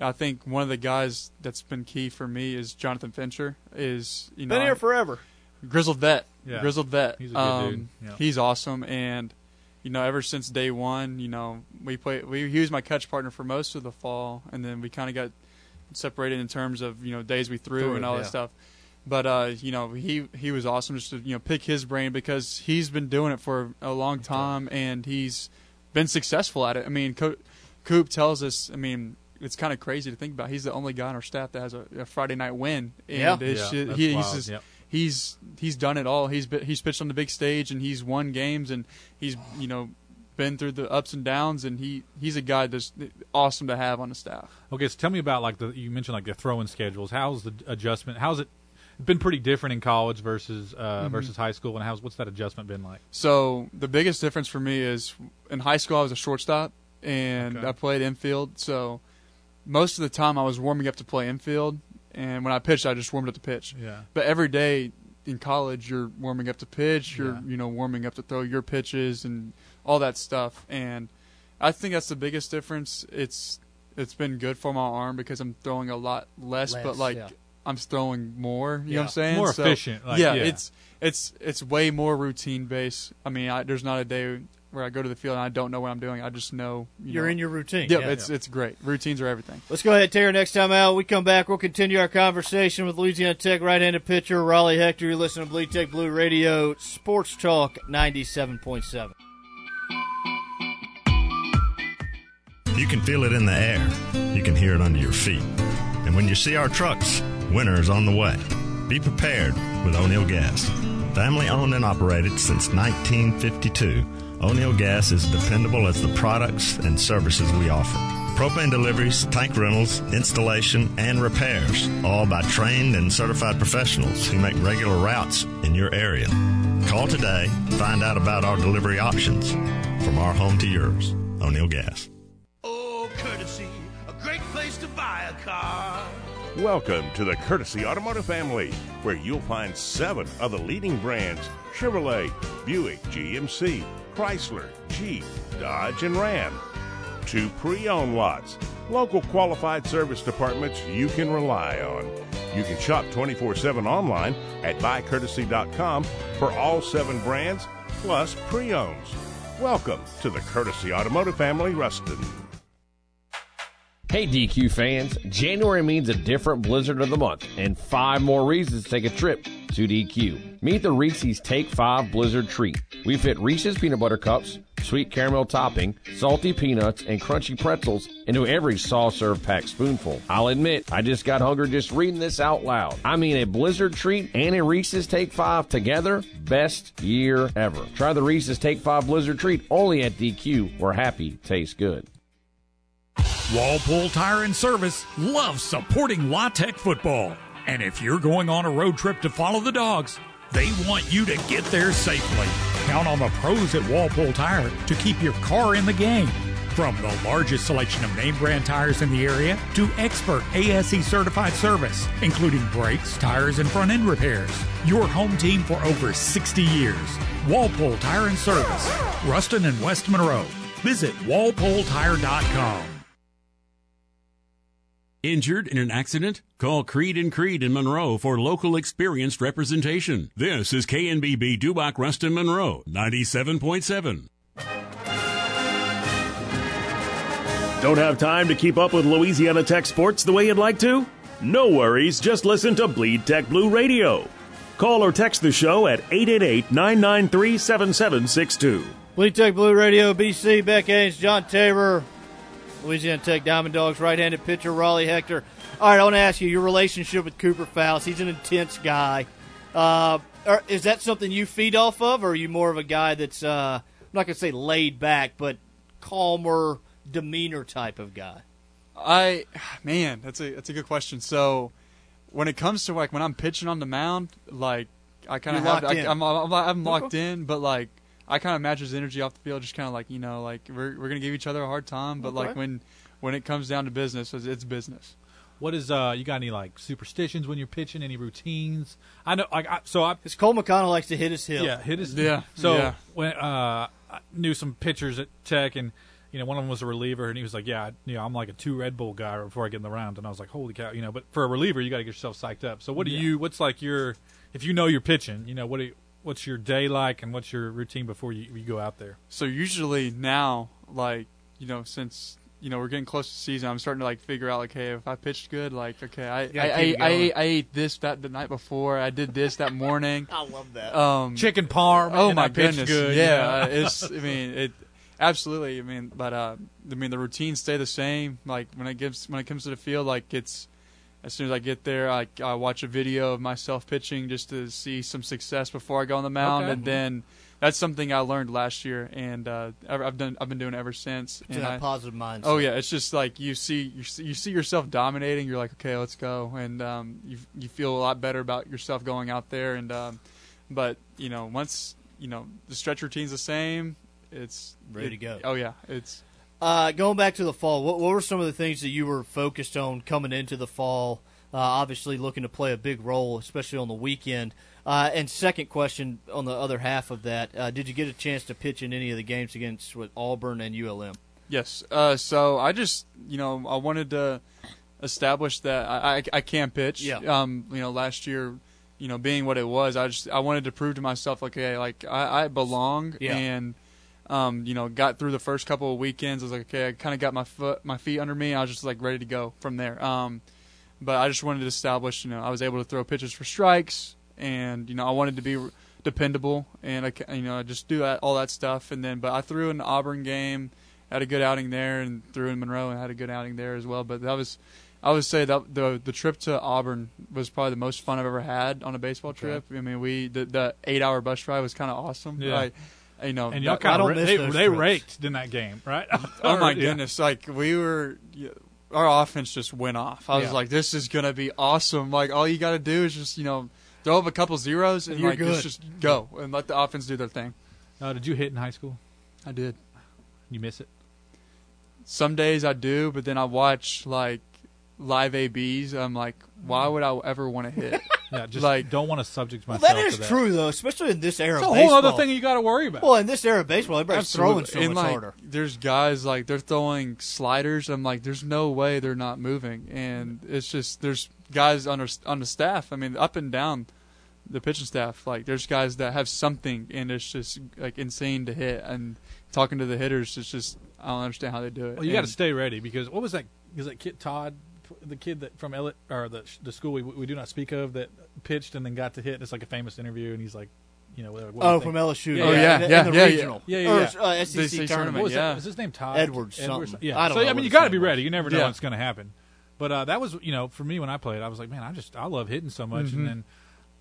W: I think one of the guys that's been key for me is Jonathan Fincher. Is you know
L: Been here forever.
W: grizzled vet,
M: Yeah.
W: grizzled vet.
M: He's a good
W: um,
M: dude. Yeah.
W: He's awesome, and you know, ever since day one, you know, we play. We he was my catch partner for most of the fall, and then we kind of got separated in terms of you know days we threw
M: Threw,
W: and all
M: yeah.
W: that stuff. But uh, you know, he he was awesome just to you know pick his brain because he's been doing it for a long time and he's been successful at it. I mean, Co- Coop tells us. I mean. It's kind of crazy to think about. He's the only guy on our staff that has a, a Friday night win, and
L: Yeah.
W: it's
M: Yeah,
W: ju-
M: that's
W: he, he's
M: wild.
W: just,
M: Yep.
W: He's he's done it all. He's been, he's pitched on the big stage and he's won games and he's you know been through the ups and downs and he he's a guy that's awesome to have on the staff.
M: Okay, so tell me about like the you mentioned like the throwing schedules. How's the adjustment? How's it been? Pretty different in college versus uh,
W: Mhm.
M: versus high school, and how's what's that adjustment been like?
W: So the biggest difference for me is in high school I was a shortstop and
M: Okay.
W: I played infield. So most of the time I was warming up to play infield, and when I pitched I just warmed up to pitch.
M: Yeah.
W: But every day in college you're warming up to pitch. You're
M: Yeah.
W: you know warming up to throw your pitches and all that stuff. And I think that's the biggest difference. It's it's been good for my arm because I'm throwing a lot less,
L: Less,
W: but like
L: yeah.
W: I'm throwing more. You know
L: Yeah.
W: what I'm saying?
M: More
W: So,
M: efficient, like,
W: yeah,
M: yeah.
W: it's it's it's way more routine based. I mean, I, there's not a day where I go to the field and I don't know what I'm doing. I just know you
L: You're
W: know.
L: in your routine.
W: Yep,
L: Yeah.
W: it's it's great. Routines are everything.
L: Let's go ahead, Taylor. Next time out, we come back. We'll continue our conversation with Louisiana Tech right-handed pitcher Raleigh Hector. You're listening to Bleed Tech Blue Radio, Sports Talk 97.7.
U: You can feel it in the air. You can hear it under your feet. And when you see our trucks, winter is on the way. Be prepared with O'Neill Gas. Family owned and operated since 1952, O'Neill Gas is dependable as the products and services we offer. Propane deliveries, tank rentals, installation, and repairs, all by trained and certified professionals who make regular routes in your area. Call today, to find out about our delivery options. From our home to yours, O'Neill Gas.
O: Oh, courtesy, a great place to buy a car.
P: Welcome to the Courtesy Automotive family, where you'll find seven of the leading brands Chevrolet, Buick, GMC, Chrysler, Jeep, Dodge, and Ram. Two pre owned lots, local qualified service departments you can rely on. You can shop 24 7 online at buycourtesy.com for all seven brands plus pre owns. Welcome to the Courtesy Automotive family, Ruston.
A: Hey DQ fans, January means a different blizzard of the month and five more reasons to take a trip to DQ. Meet the Reese's Take 5 Blizzard Treat. We fit Reese's peanut butter cups, sweet caramel topping, salty peanuts, and crunchy pretzels into every soft serve packed spoonful. I'll admit, I just got hungry just reading this out loud. I mean, a Blizzard Treat and a Reese's Take 5 together, best year ever. Try the Reese's Take 5 Blizzard Treat only at DQ, where happy tastes good.
R: Walpole Tire and Service loves supporting La Tech football. And if you're going on a road trip to follow the dogs, they want you to get there safely. Count on the pros at Walpole Tire to keep your car in the game. From the largest selection of name brand tires in the area to expert ASE certified service, including brakes, tires, and front end repairs. Your home team for over 60 years. Walpole Tire and Service, Ruston and West Monroe. Visit walpoletire.com.
C: Injured in an accident? Call Creed and Creed in Monroe for local experienced representation. This is KNBB Dubach Ruston Monroe 97.7.
K: Don't have time to keep up with Louisiana Tech sports the way you'd like to? No worries, just listen to Bleed Tech Blue Radio. Call or text the show at 888 993 7762.
L: Bleed Tech Blue Radio, BC, Beck Haynes, John Tabor, Louisiana Tech Diamond Dogs, right-handed pitcher Raleigh Hector. All right, I want to ask you your relationship with Cooper Faust. He's an intense guy. Uh, is that something you feed off of, or are you more of a guy that's uh, I'm not going to say laid back, but calmer demeanor type of guy?
W: I man, that's a that's a good question. So when it comes to like when I'm pitching on the mound, like I kind of have I. I'm, I'm I'm locked in, but like I kind of match his energy off the field, just kind of like you know like we're we're gonna give each other a hard time, but like when when it comes down to business, it's, it's business.
M: What is uh? You got any like superstitions when you're pitching? Any routines? I know. Like, I, so I.
L: Because Cole McConnell likes to hit his hip.
M: Yeah, hit his.
W: Yeah,
M: So
W: yeah.
M: when uh, I knew some pitchers at Tech, and you know one of them was a reliever, and he was like, "Yeah, I- you know, I'm like a two Red Bull guy before I get in the round," and I was like, "Holy cow!" You know, but for a reliever, you got to get yourself psyched up. So what do
W: Yeah.
M: you? What's like your? If you know you're pitching, you know what? Do you, what's your day like, and what's your routine before you, you go out there?
W: So usually now, like you know, since you know we're getting close to season, I'm starting to like figure out like, hey, if I pitched good, like, okay, I
L: gotta
W: I, I, I, ate, I ate this that the night before, I did this that morning.
L: I love that.
W: Um,
M: Chicken parm.
W: Oh my goodness!
M: Good,
W: yeah,
M: you know?
W: it's. I mean, it absolutely. I mean, but uh, I mean, the routines stay the same. Like when it gives when it comes to the field, like it's as soon as I get there, I, I watch a video of myself pitching just to see some success before I go on the mound,
L: Okay.
W: and then that's something I learned last year, and uh, I've done I've been doing it ever since.
L: To
W: and
L: that
W: I-
L: positive mindset.
W: Oh yeah, it's just like you see you see, you see yourself dominating. You're like, okay, let's go, and um, you you feel a lot better about yourself going out there. And um, but you know, once you know the stretch routine's the same, it's
L: Ready
W: it-
L: to go.
W: Oh yeah, it's
L: Uh, going back to the fall, what, what were some of the things that you were focused on coming into the fall? Uh, obviously, looking to play a big role, especially on the weekend. Uh, and second question on the other half of that, uh, did you get a chance to pitch in any of the games against with Auburn and ULM?
W: yes. Uh, so I just you know I wanted to establish that I I, I can pitch.
L: Yeah.
W: Um, you know, last year. You know, being what it was, I just I wanted to prove to myself, like, okay, like I, I belong,
L: Yeah.
W: and um, you know, got through the first couple of weekends. I was like, okay, I kind of got my foot, my feet under me. I was just like ready to go from there. Um, but I just wanted to establish, you know, I was able to throw pitches for strikes, and you know, I wanted to be dependable, and I, you know, I just do that, all that stuff. And then, but I threw in Auburn game, had a good outing there, and threw in Monroe and had a good outing there as well. But that was, I would say that the the trip to Auburn was probably the most fun I've ever had on a baseball trip. I mean, we the, the eight hour bus ride was kind of awesome.
M: Yeah.
W: Like, you know,
M: And y'all kind
L: don't
M: of they, they raked in that game, right?
W: Oh my
M: Yeah.
W: goodness! Like we were, our offense just went off. I was
L: Yeah.
W: like, "This is gonna be awesome!" Like all you got to do is just you know throw up a couple zeros and
L: You're
W: like
L: good.
W: just, just go and let the offense do their thing.
M: Uh, did you hit in high school?
W: I did.
M: You miss it?
W: Some days I do, but then I watch like live ABs, I'm like, why would I ever want to hit?
M: Yeah, just
W: like
M: don't want to subject
L: Well,
M: myself
L: that is
M: to that.
L: true though, especially in this era.
M: It's a
L: of
M: whole
L: baseball.
M: other thing you got to worry about.
L: Well, in this era of baseball, everybody's throwing so
W: And,
L: much
W: like,
L: harder.
W: There's guys like they're throwing sliders. I'm like, there's no way they're not moving, and it's just there's guys on our, on the staff. I mean, up and down the pitching staff. Like, there's guys that have something, and it's just like insane to hit. And talking to the hitters, it's just I don't understand how they do it.
M: Well, you got to stay ready because what was that? Is that kid Todd, the kid that from Elliott or the the school we, we do not speak of that pitched and then got to hit? And it's like a famous interview, and he's like, you know, what
L: Oh, from LSU.
W: Oh, yeah,
L: in
W: yeah,
L: in the
W: yeah,
L: regional.
M: Yeah, yeah,
L: Or,
M: yeah.
L: uh, SEC
W: The SEC
L: tournament.
M: What was,
W: yeah.
M: that? his name Todd
L: Edwards something.
M: Yeah.
L: I don't
M: so
L: know
M: I mean, you got to
L: name
M: be
L: was.
M: ready. You never know
W: Yeah.
M: what's going to happen. But uh, that was, you know, for me when I played, I was like, man, I just I love hitting so much.
W: Mhm.
M: And then,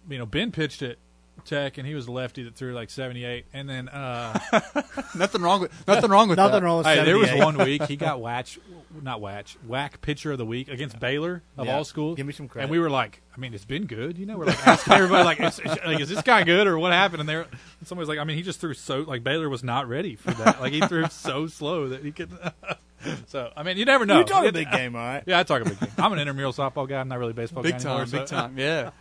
M: you know, Ben pitched at Tech, and he was a lefty that threw like seventy eight. And then uh,
W: nothing wrong with nothing wrong with
L: Nothing
W: that.
L: wrong with
M: Hey, there was one week he got Watch, not Watch, WAC Pitcher of the Week against Baylor of
L: Yeah.
M: all schools.
L: Give me some credit.
M: And we were like, I mean, it's been good. You know, we're like asking everybody, like, is, is- like, is this guy good or what happened? And there, somebody's like, I mean, he just threw so like Baylor was not ready for that. Like he threw so slow that he could. so I mean, you never know.
L: You talk a
M: It-
L: big game, all right?
M: Yeah, I talk a big game. I'm an intramural softball guy. I'm not really a baseball
W: Big
M: guy
W: time,
M: anymore.
W: big
M: so-
W: time. Yeah.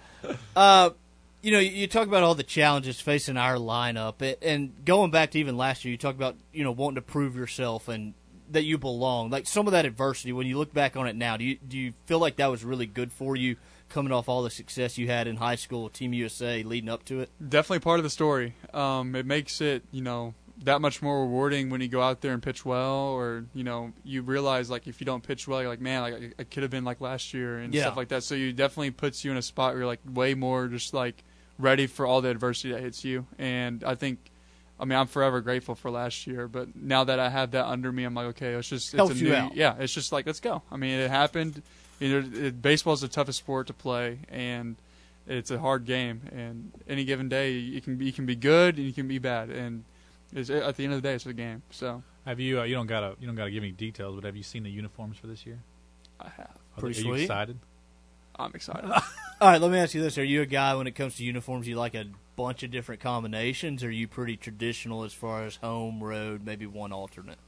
L: Uh, you know, you talk about all the challenges facing our lineup, and- and going back to even last year, you talk about you know wanting to prove yourself and that you belong. Like some of that adversity, when you look back on it now, do you do you feel like that was really good for you, coming off all the success you had in high school, Team USA, leading up to it?
W: definitely part of the story. Um, it makes it, you know, that much more rewarding when you go out there and pitch well, or you know, you realize like if you don't pitch well, you're like, man, like I, I could have been like last year and
L: Yeah.
W: stuff like that. So you definitely puts you in a spot where you're like way more just like ready for all the adversity that hits you. And I think, I mean, I'm forever grateful for last year. But now that I have that under me, I'm like, okay, it's just it's
L: Helps
W: a
L: you
W: new,
L: out.
W: yeah, it's just like let's go. I mean, it happened. You know, it, baseball's the toughest sport to play, and it's a hard game. And any given day, you can be, you can be good and you can be bad. And it's, at the end of the day, it's a game. So
M: Have you? Uh, you don't gotta. You don't gotta give me details, but have you seen the uniforms for this year?
W: I have.
M: Are,
L: Pretty
M: are you excited?
W: I'm excited.
L: All right, let me ask you this: Are you a guy when it comes to uniforms? You like a bunch of different combinations, or are you pretty traditional as far as home, road, maybe one alternate?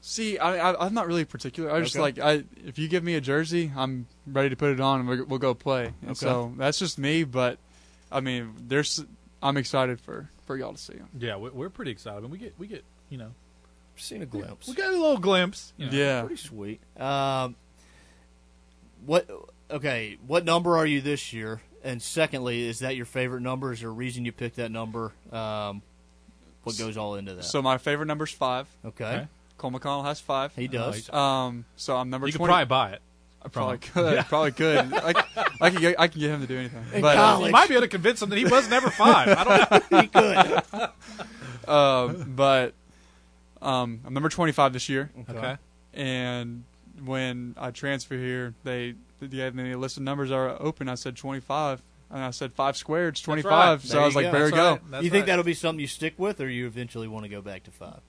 W: See, I, I, I'm not really particular. I just
L: Okay.
W: like I. If you give me a jersey, I'm ready to put it on and we'll, we'll go play. And
L: Okay.
W: So that's just me. But I mean, there's. I'm excited for for y'all to see them.
M: Yeah, we- we're pretty excited. And we get we get you know
L: Seen a glimpse.
M: we got a little glimpse. You know.
W: Yeah.
L: Pretty sweet. Um, what? Okay, what number are you this year? And secondly, is that your favorite number? Is there a reason you picked that number? Um, what goes all into that?
W: So my favorite number is five.
L: okay.
M: Okay.
W: Cole McConnell has five.
L: he does.
W: Um. So I'm number
M: You could probably buy it.
W: I probably could.
M: Yeah.
W: Probably could. I, c- I can get. I can get him to do anything.
L: In
W: But uh,
L: college.
M: You might be able to convince him that he was never five. I don't know.
L: he could.
W: um, but um, I'm number 25 this year.
M: Okay.
W: And when I transfer here, they they gave me a list of numbers are open. I said 25, and I said five squared, it's 25.
M: right.
W: So
L: There
W: I was
L: you
W: like,
L: go.
W: there we
M: That's
W: go.
M: right. That's
L: you think
M: right.
L: that'll be something you stick with, or you eventually want to go back to five?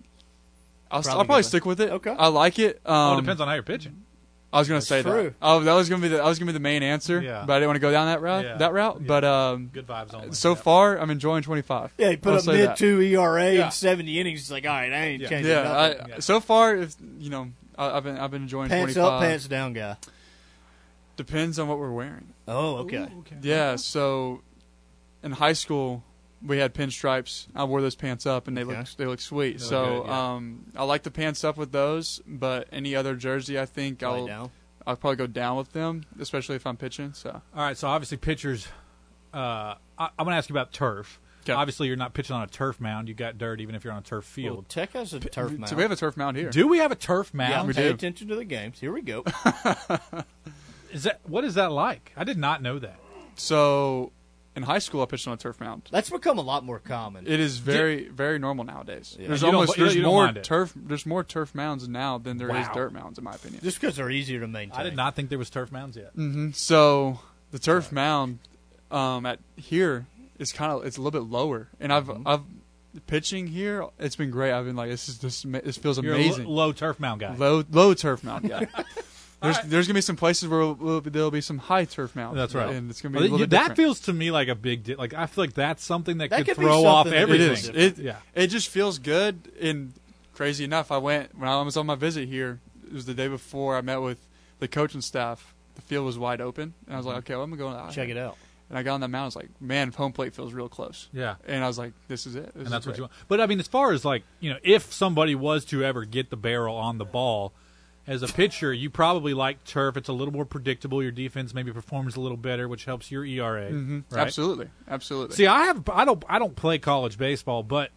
W: I'll,
L: Probably
W: I'll probably stick with it.
L: Okay.
W: I like it. Um,
M: Oh, it depends on how you're pitching.
W: I was gonna
L: That's
W: say
L: true.
W: that. Oh, that was gonna be the that was gonna be the main answer.
M: Yeah.
W: But I didn't want to go down that route.
M: Yeah.
W: That route.
M: Yeah.
W: But um,
M: Good vibes only.
W: so
M: Yeah.
W: far I'm enjoying 25.
L: Yeah, he put
W: I'll
L: up mid
W: that.
L: two ERA
M: Yeah.
L: in seventy innings. It's like, all right, I ain't
M: Yeah.
L: changing
W: Yeah.
L: nothing.
W: I,
M: Yeah.
W: So far, if you know, I, I've been I've been enjoying
L: pants
W: 25.
L: up, pants down, guy.
W: Depends on what we're wearing.
L: Oh, okay.
M: Ooh, okay.
W: Yeah, so in high school we had pinstripes. I wore those pants up, and they
L: Okay.
W: look they look sweet.
M: They look
W: so
M: good, yeah.
W: um, I like the pants up with those, but any other jersey, I think
L: Lie
W: I'll
L: down.
W: I'll probably go down with them, especially if I'm pitching. So
M: All right, so obviously pitchers. Uh, I, I'm going to ask you about turf.
W: Okay.
M: Obviously, you're not pitching on a turf mound. You got dirt, even if you're on a turf
L: Well,
M: field.
L: Tech has a turf mound.
W: so we have a turf mound here.
M: Do we have a turf mound?
L: yeah,
W: we
L: pay
W: do.
L: attention to the games. Here we go.
M: Is that what is that like? I did not know that.
W: So in high school, I pitched on a turf mound.
L: That's become a lot more common.
W: It is very very normal nowadays.
L: Yeah.
W: There's
M: You don't-
W: almost
M: you
W: there's
M: you don't
W: more
M: mind it.
W: turf there's more turf mounds now than there is
M: Wow.
W: dirt mounds in my opinion.
L: Just because they're easier to maintain.
M: I did not think there was turf mounds yet.
W: hmm So the turf mound um, at here is kind of it's a little bit lower, and I've
M: Mm-hmm.
W: I've pitching here. It's been great. I've been like this is this ma- this feels
M: You're
W: amazing.
M: a lo- low turf mound guy.
W: low low turf mound guy. There's there's gonna be some places where we'll, there'll be some high turf mounds.
M: That's right.
W: and it's gonna be
M: Well,
W: a little
M: you-
W: bit
M: that
W: different.
M: feels to me like a big di- like I feel like that's something that,
L: That
M: could
L: could
M: throw off
L: something
W: It
M: everything.
W: is. It,
M: yeah.
W: it just feels good. And crazy enough, I went when I was on my visit here. It was the day before I met with the coaching staff, the field was wide open, and I was like, mm-hmm. okay, well, I'm gonna go
L: Check it out.
W: And I got on that mound. I was like, man, home plate feels real close.
M: Yeah.
W: And I was like, this is it. This
M: and that's what you want. But I mean, as far as like you know, if somebody was to ever get the barrel on the ball, as a pitcher, you probably like turf. It's a little more predictable. Your defense maybe performs a little better, which helps your ERA.
W: Mhm.
M: right?
W: Absolutely, absolutely.
M: See, I have I don't I don't play college baseball, but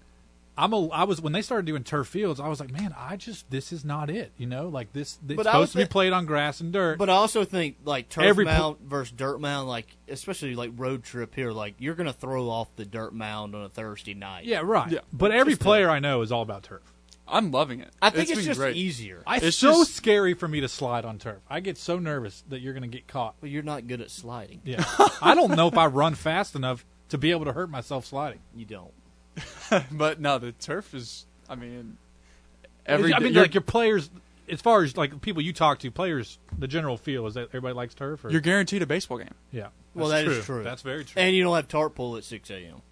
M: I'm a I was when they started doing turf fields, I was like, man, I just this is not it. You know, like this. It's
L: But
M: supposed to be
L: thi-
M: played on grass and dirt.
L: But I also think like turf
M: Every pl-
L: mound versus dirt mound, like especially like road trip here, like you're gonna throw off the dirt mound on a Thursday night.
M: yeah, right. Yeah. But every
L: Just a-
M: player I know is all about turf.
W: I'm loving it.
L: I think it's,
W: been
L: just
W: great.
L: easier.
M: I, it's
W: It's
M: so
W: just-
M: scary for me to slide on turf. I get so nervous that you're going to get caught.
L: Well, you're not good at sliding.
M: Yeah, I don't know if I run fast enough to be able to hurt myself sliding.
L: You don't.
W: but no, the turf is. I mean, every
M: I mean,
W: you're-
M: like your players, as far as like people you talk to, players, the general feel is that everybody likes turf. Or?
W: you're guaranteed a baseball game.
M: yeah,
L: Well,
M: that's
L: that
M: true.
L: is true.
M: That's very true.
L: And you don't have tarp pull at six a.m.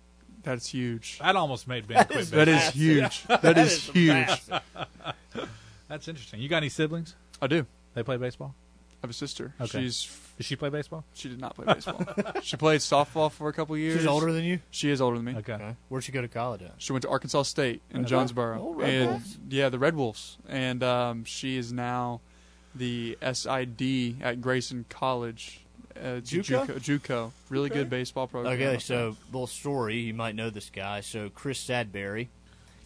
W: That's huge.
M: That almost made Ben
L: That
M: quit
L: is
W: That is
L: massive.
W: huge. That
L: That
W: is
L: is
W: huge.
M: That's interesting. You got any siblings?
W: I do.
M: They play baseball.
W: I have a sister.
M: Okay.
W: She's
M: Does she play baseball?
W: she did not play baseball. she played softball for a couple years.
L: She's older than you.
W: She is older than me.
M: Okay.
L: Where'd she go to college at?
W: She went to Arkansas State in
L: Okay.
W: Jonesboro.
L: Oh, Red
W: and
L: Wolves.
W: yeah, the Red Wolves. And um, she is now the SID at Grayson College. Uh,
L: JUCO?
W: JUCO. JUCO. Really
L: Okay.
W: good baseball program.
L: Okay,
W: up
L: so little story. You might know this guy. So Chris Sadberry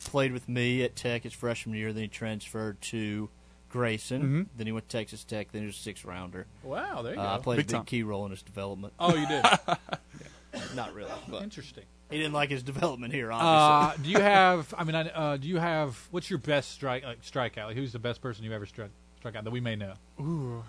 L: played with me at Tech his freshman year. Then he transferred to Grayson.
W: Mhm.
L: Then he went to Texas Tech. Then he was a sixth rounder.
M: Wow, there you
L: Uh, I played
W: Big
L: a big
W: time.
L: key role in his development.
M: Oh, you did.
L: Not really, but
M: Interesting.
L: he didn't like his development here.
M: Uh,
L: Obviously,
M: do you have? I mean, uh, do you have? What's your best strike like, strikeout? Like, who's the best person you ever struck struck out that we may know?
W: Ooh, man.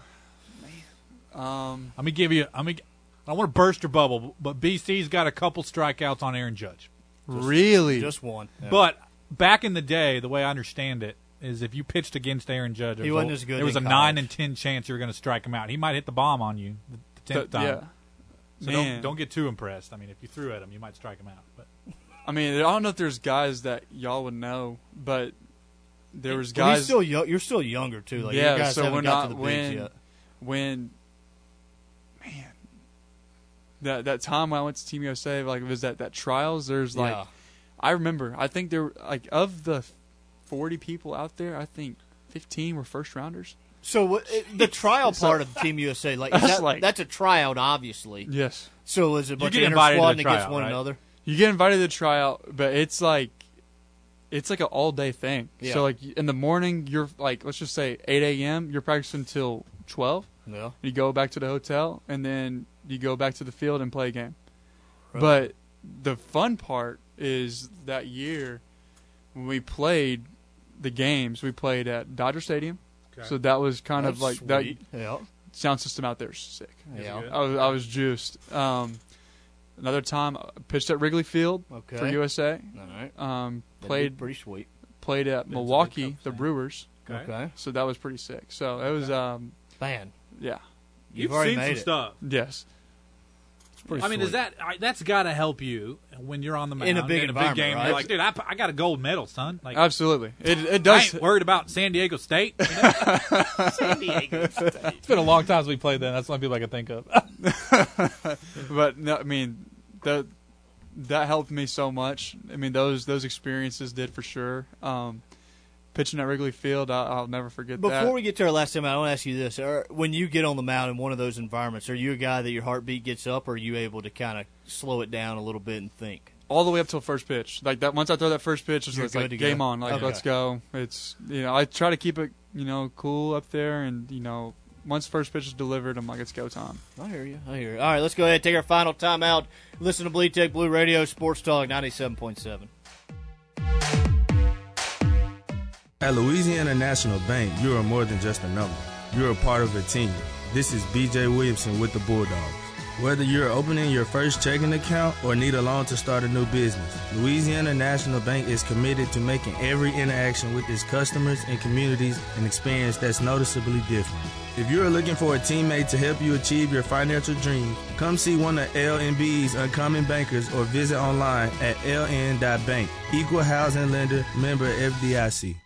W: Um,
M: Let me give you. I mean, I don't want to burst your bubble, but BC's got a couple strikeouts on Aaron Judge.
W: really?
L: just one. Yeah.
M: But back in the day, the way I understand it is, if you pitched against Aaron Judge, there
L: He
M: was
L: wasn't
M: a,
L: as good
M: There was a
L: in
M: nine and ten chance you were going to strike him out. He might hit the bomb on you the, the tenth
W: That-
M: time.
W: yeah.
M: So
W: Man.
M: don't don't get too impressed. I mean, if you threw at him, you might strike him out. But
W: I mean, I don't know if there's guys that y'all would know, but there was
L: Well, he's
W: guys.
L: still yo- you're still younger too. Like
W: yeah,
L: you guys
W: so we're not
L: to the
W: when
L: yet.
W: when man that that time when I went to Team USA, like was that that trials. There's like
L: Yeah.
W: I remember. I think there were like of the forty people out there, I think fifteen were first rounders.
L: So what, the trial
W: So-
L: part of Team USA, like,
W: That's
L: that,
W: like-
L: that's a tryout, obviously.
W: Yes,
L: So is it a bunch
M: get
L: of inter
M: invited to
L: squad and against
M: tryout,
L: one
M: right?
L: another?
W: you get invited to the tryout, but it's like it's like an all day thing.
L: Yeah.
W: So like in the morning, you're like let's just say eight a.m. You're practicing till twelve.
L: Yeah.
W: You go back to the hotel, and then you go back to the field and play a game. But the fun part is that year when we played the games, we played at Dodger Stadium.
M: Okay.
W: So that was kind of
L: That's
W: like that
L: sweet. Yeah.
W: sound system out there is sick.
L: Yeah.
W: I was, I was juiced. Um, another time, I pitched at Wrigley Field for USA.
L: All right.
W: Um, played
L: pretty sweet.
W: played at
M: Big
W: Milwaukee,
M: Cubs
W: the
M: fan.
W: Brewers.
M: okay.
L: Okay.
W: So that was pretty sick. So it was, um,
L: Man,
W: yeah,
L: you've,
M: You've
L: already
M: seen
L: made
M: some
L: it.
M: stuff.
W: yes.
L: It's pretty
M: I mean, is that I, that's got to help you when you're on the mound
L: In a big
M: in a big game?
L: right?
M: You're like, dude, I, I got a gold medal, son. Like,
W: Absolutely. It it
M: I
W: does.
M: ain't worried about San Diego State. you know?
L: San Diego State.
M: it's been a long time since we played that. That's the only people I can think of.
W: but no, I mean that that helped me so much. I mean those those experiences did for sure. Um, pitching at Wrigley Field, I, I'll never forget
L: Before
W: that.
L: we get to our last time, I want to ask you this: are, When you get on the mound in one of those environments, are you a guy that your heartbeat gets up, or are you able to kind of slow it down a little bit and think?
W: all the way up till first pitch. Like that, once I throw that first pitch, it's, like game
L: go.
W: on. Like
L: Okay.
W: let's go. It's you know I try to keep it you know cool up there, and you know once first pitch is delivered, I'm like it's go time.
L: I hear you. I hear you. All right, let's go ahead and take our final timeout. Listen to Bleed Tech Blue Radio Sports Talk ninety seven point seven.
N: At Louisiana National Bank, you are more than just a number. You're a part of a team. This is BJ Williamson with the Bulldogs. Whether you're opening your first checking account or need a loan to start a new business, Louisiana National Bank is committed to making every interaction with its customers and communities an experience that's noticeably different. If you're looking for a teammate to help you achieve your financial dreams, come see one of LNB's Uncommon Bankers or visit online at ln.bank. Equal housing lender, member FDIC.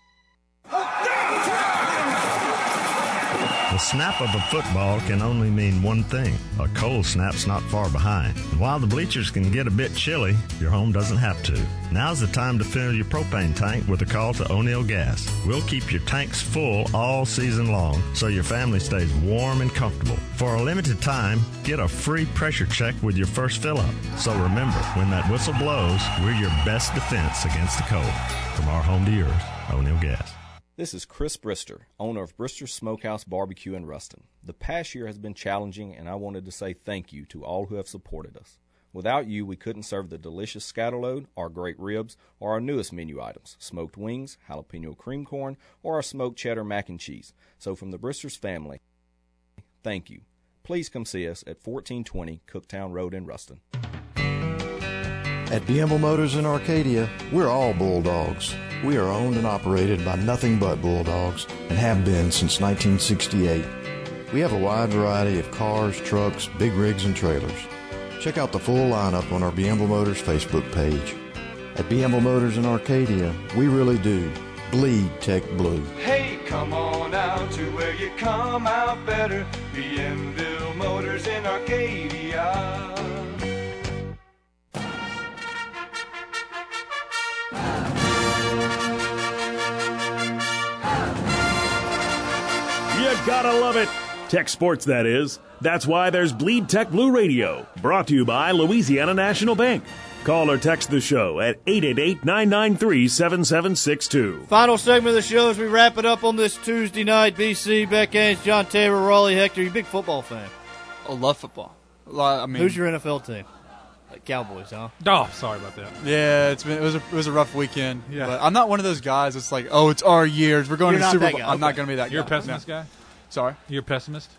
U: The snap of a football can only mean one thing. A cold snap's not far behind. And while the bleachers can get a bit chilly, your home doesn't have to. Now's the time to fill your propane tank with a call to O'Neill Gas. We'll keep your tanks full all season long so your family stays warm and comfortable. For a limited time, get a free pressure check with your first fill up. So remember, when that whistle blows, we're your best defense against the cold. From our home to yours, O'Neill Gas.
Q: This is Chris Brister, owner of Brister Smokehouse Barbecue in Ruston. The past year has been challenging, and I wanted to say thank you to all who have supported us. Without you, we couldn't serve the delicious scatterload, our great ribs, or our newest menu items smoked wings, jalapeno cream corn, or our smoked cheddar mac and cheese. So, from the Bristers family, thank you. Please come see us at 1420 Cooktown Road in Ruston.
X: At BMO Motors in Arcadia, we're all Bulldogs. We are owned and operated by nothing but Bulldogs and have been since 1968. We have a wide variety of cars, trucks, big rigs, and trailers. Check out the full lineup on our BMO Motors Facebook page. At BMO Motors in Arcadia, we really do bleed tech blue.
O: Hey, come on out to where you come out better. Bienville Motors in Arcadia.
K: Gotta love it. Tech sports, that is. That's why there's Bleed Tech Blue Radio, brought to you by Louisiana National Bank. Call or text the show at 888 993 7762.
L: Final segment of the show as we wrap it up on this Tuesday night. BC, Beck Haynes, John Taylor, Raleigh Hector. You a big football fan?
W: I love football. A lot- I mean,
L: Who's your NFL team? Cowboys, huh?
M: Oh, sorry about that.
W: Yeah, it's been it was a it was a rough weekend.
M: Yeah.
W: but I'm not one of those guys. that's like, oh, it's our years. We're going
L: You're
W: to
L: not
W: Super Bowl. I'm not going to be that
M: You're
W: guy.
M: a pessimist
W: No.
M: guy?
W: Sorry.
M: You're a pessimist?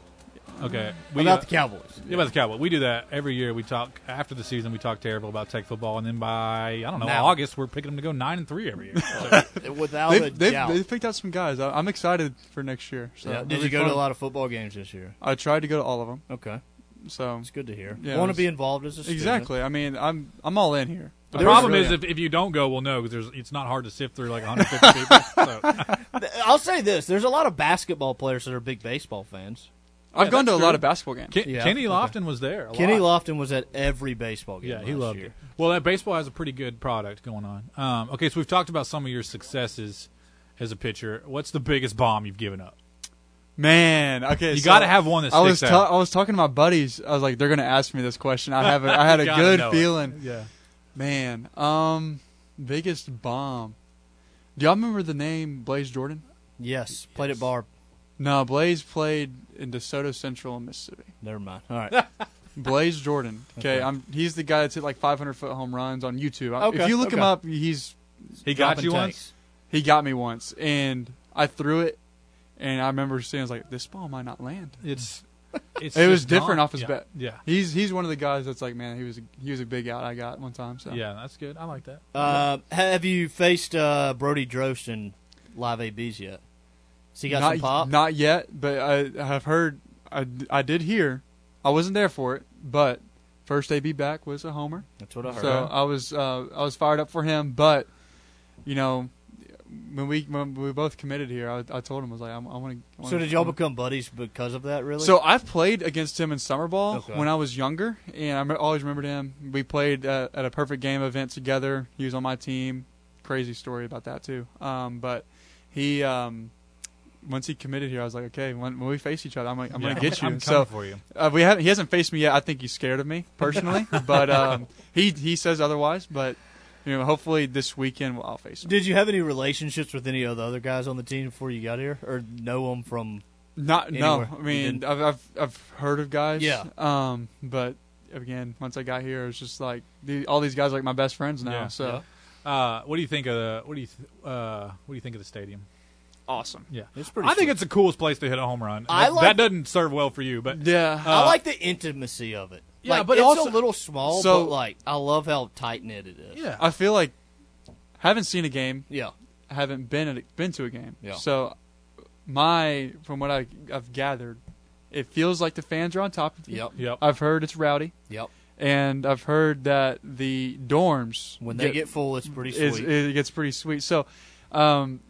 M: Okay. Mm-hmm.
L: About the uh, Cowboys.
M: Yeah, about the Cowboys. We do that every year. We talk after the season. We talk terrible about Tech football, and then by I don't know
W: Now.
M: August, we're picking them to go nine and three every year. So.
L: Without
W: they've,
L: a
W: they've,
L: doubt.
W: they've picked out some guys. I, I'm excited for next year. So
L: Yeah.
W: it'll
L: Did
W: be
L: you go
W: fun.
L: to a lot of football games this year?
W: I tried to go to all of them.
L: Okay.
W: So
L: it's good to hear.
W: Yeah,
L: Want to
W: it
L: be involved as a student.
W: Exactly. I mean, I'm I'm all in here.
M: The
W: I
M: problem
W: really
M: is if, if you don't go, we'll know because it's not hard to sift through like 150 people. So.
L: I'll say this: there's a lot of basketball players that are big baseball fans.
W: I've
M: Yeah,
W: gone to a
M: that's
W: lot of basketball games.
M: Ken-
L: Yeah,
M: Kenny
L: okay.
M: Lofton was there. a
L: Kenny
M: lot.
L: Lofton was at every baseball game.
M: Yeah, he loved
L: year.
M: it. Well, that baseball has a pretty good product going on. Um, okay, so we've talked about some of your successes as a pitcher. What's the biggest bomb you've given up?
W: Man, okay,
M: You
W: so
M: gotta have one that
W: I was ta-
M: out.
W: I was talking to my buddies. I was like, they're gonna ask me this question. I have a, I had a good
M: know it.
W: feeling.
M: Yeah.
W: Man, um, biggest bomb. Do y'all remember the name Blaze Jordan?
L: Yes, played at Barb.
W: No, Blaze played in DeSoto Central in Mississippi.
L: Never mind. All right.
W: Blaze Jordan. Okay,
L: Okay.
W: I'm. He's the guy that's hit like 500 foot home runs on YouTube.
L: Okay,
W: If you look him up, he's
M: He got you
W: tanks.
M: once?
W: He got me once, and I threw it, and I remember saying, "I was like, this ball might not land."
M: It's. It's
W: it was
M: just
W: different
M: gone.
W: off his
M: Yeah,
W: bat.
M: yeah.
W: he's he's one of the guys that's like, man, he was a, he was a big out I got one time. So
M: Yeah, that's good. I like that.
L: Uh, have you faced uh, Brody Drost in live ABs yet? Has he got
W: not,
L: some pop?
W: Not yet, but I have heard. I, I did hear. I wasn't there for it, but first AB back was a homer.
L: That's what I heard.
W: So I was uh, I was fired up for him, but you know. When we when we both committed here, I, I told him I was like, I, I want to.
L: So did y'all become buddies because of that? Really?
W: So I've played against him in summer ball
L: Okay.
W: when I was younger, and I always remembered him. We played at, at a perfect game event together. He was on my team. Crazy story about that too. Um, but he um, once he committed here, I was like, okay, when, when we face each other, I'm like, I'm
M: Yeah,
W: gonna get you.
M: I'm coming
W: so
M: for you.
W: Uh, we haven't. He hasn't faced me yet. I think he's scared of me personally, but um, he he says otherwise. But you know, hopefully this weekend I'll face him.
L: Did you have any relationships with any of the other guys on the team before you got here, or know them from?
W: Not
L: anywhere?
W: no. I mean. I've, I've I've heard of guys.
L: Yeah.
W: Um, but again, once I got here, it was just like the, all these guys are like my best friends now.
M: Yeah.
W: So
M: Uh, what do you think of the what do you th- uh, what do you think of the stadium?
W: awesome.
M: Yeah,
L: It's pretty
M: I think it's the coolest place to hit a home run.
L: I
M: that,
L: like-
M: that doesn't serve well for you, but
W: Yeah.
M: uh,
L: I like the intimacy of it.
M: Yeah,
L: Like,
M: but
L: it's
M: also-
L: a little small,
W: So-
L: but like I love how tight knit it is.
M: Yeah,
W: I feel like haven't seen a game.
L: Yeah.
W: Haven't been at a, been to a game.
L: Yeah.
W: So my from what I, I've gathered, it feels like the fans are on top of you.
L: Yep.
M: Yep.
W: I've heard it's rowdy.
L: Yep.
W: And I've heard that the dorms
L: When they get full, it's pretty
W: is-
L: sweet.
W: it gets pretty sweet. So, um,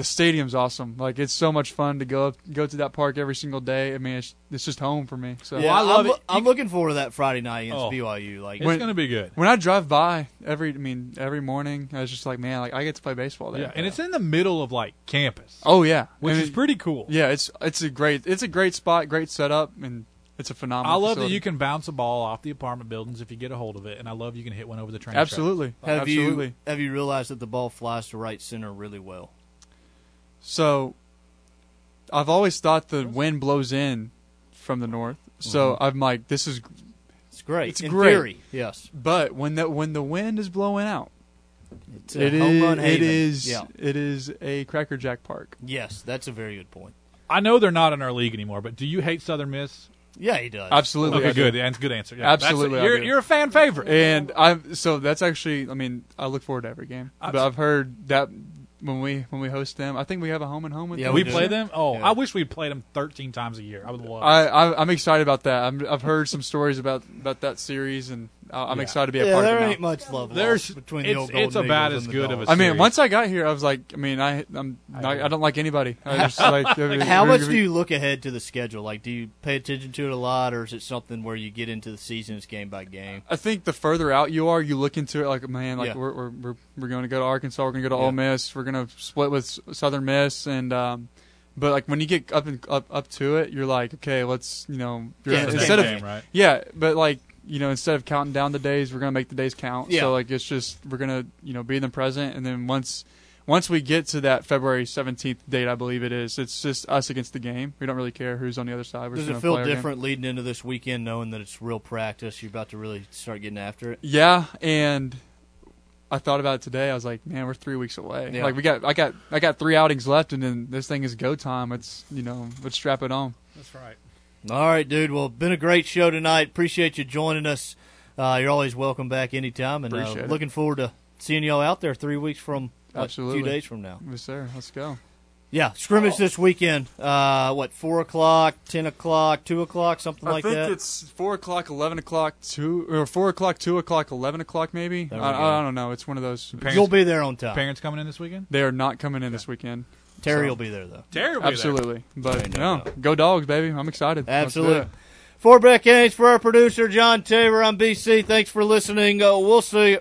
W: the stadium's awesome. Like it's so much fun to go go to that park every single day. I mean, it's, it's just home for me. So
L: yeah, I am I'm looking forward to that Friday night against
W: Oh.
L: BYU. Like
W: When-
M: gonna be good.
W: When I drive by every, I mean, every morning, I was just like, man, like I get to play baseball there.
M: Yeah, and it's in the middle of like campus.
W: Oh yeah,
M: which
W: And
M: is pretty cool.
W: Yeah, it's it's a great it's a great spot, great setup, and it's a phenomenal.
M: I love
W: facility.
M: that you can bounce a ball off the apartment buildings if you get a hold of it, and I love you can hit one over the train. tracks.
W: Absolutely.
L: Have
W: Absolutely.
L: you have you realized that the ball flies to right center really well?
W: So, I've always thought the wind blows in from the north. So
L: Mhm.
W: I'm like, this is
L: It's great.
W: It's
L: In
W: great.
L: theory, yes.
W: But when the when the wind is blowing out,
L: It's a
W: it
L: home
W: is-
L: run
W: it
L: haven.
W: is
L: Yeah.
W: it is a Cracker Jack Park.
L: Yes, that's a very good point.
M: I know they're not in our league anymore, but do you hate Southern Miss?
L: Yeah, he does.
W: Absolutely,
M: Okay, good. That's a good answer. Yeah,
W: Absolutely,
M: that's-
W: I
M: you're you're a fan favorite,
W: and I'm so that's actually. I mean, I look forward to every game. But I've heard that when we when we host them, I think we have a home and home with them.
M: Yeah,
W: we
M: play them. Oh,
W: Yeah.
M: I wish we'd played them 13 times a year. I would love.
W: I, I I'm excited about that. I'm, I've heard some stories about about that series, and I- I'm
M: Yeah.
W: excited to be a
L: Yeah,
W: part
L: there
W: of it. now.
L: ain't much love
M: There's-
L: lost between
M: it's-
L: the old
M: it's
L: Golden
M: about
L: Eagles
M: as
L: and the
M: good of a
L: Dogs.
W: I mean, once I got here, I was like, I mean, I I'm I, I don't like anybody. I just like
L: How much do you look ahead to the schedule? Like, do you pay attention to it a lot, or is it something where you get into the season it's game by game?
W: I think the further out you are, you look into it like, man, like
L: Yeah.
W: we're, we're we're we're going to go to Arkansas, we're going to go to
L: Yeah.
W: Ole Miss, we're going to split with Southern Miss, and um, but like when you get up and up up to it, you're like, okay, let's you know, you're
M: Yeah,
W: instead
M: game
W: of
M: game, right?
W: yeah, but like you know, instead of counting down the days, we're going to make the days count.
L: Yeah.
W: So like it's just we're going to you know be in the present, and then once. Once we get to that February 17th date, I believe it is, it's just us against the game. We don't really care who's on the other side. We're
L: Does it feel
W: play game.
L: different leading into this weekend, knowing that it's real practice? You're about to really start getting after it.
W: Yeah, and I thought about it today. I was like, man, we're three weeks away.
L: Yeah.
W: Like we got, I got, I got three outings left, and then this thing is go time. It's you know, let's strap it on.
M: That's right.
L: All right, dude. Well, been a great show tonight. Appreciate you joining us. Uh, you're always welcome back anytime, and uh,
W: Appreciate
L: looking forward to seeing y'all out there three weeks from what,
W: Absolutely,
L: a few days from now.
W: Yes, sir. Let's go.
L: Yeah, scrimmage this weekend. Uh, what four o'clock, ten o'clock, two o'clock, something
W: I
L: like that.
W: I think it's four o'clock, eleven o'clock, two or four o'clock, two o'clock, eleven o'clock, maybe. I. I don't know. It's one of those.
L: You'll be there on time.
M: Parents coming in this weekend.
W: They are not coming in this weekend.
L: Terry
W: So-
L: will be there though.
M: Terry will be there.
W: Absolutely, but
L: no
W: no, go dogs, baby! I'm excited. Let's do
L: Absolutely.
W: it.
L: For Beck Haynes, for our producer John Tabor, I'm BC. Thanks for listening. Uh, we'll see you.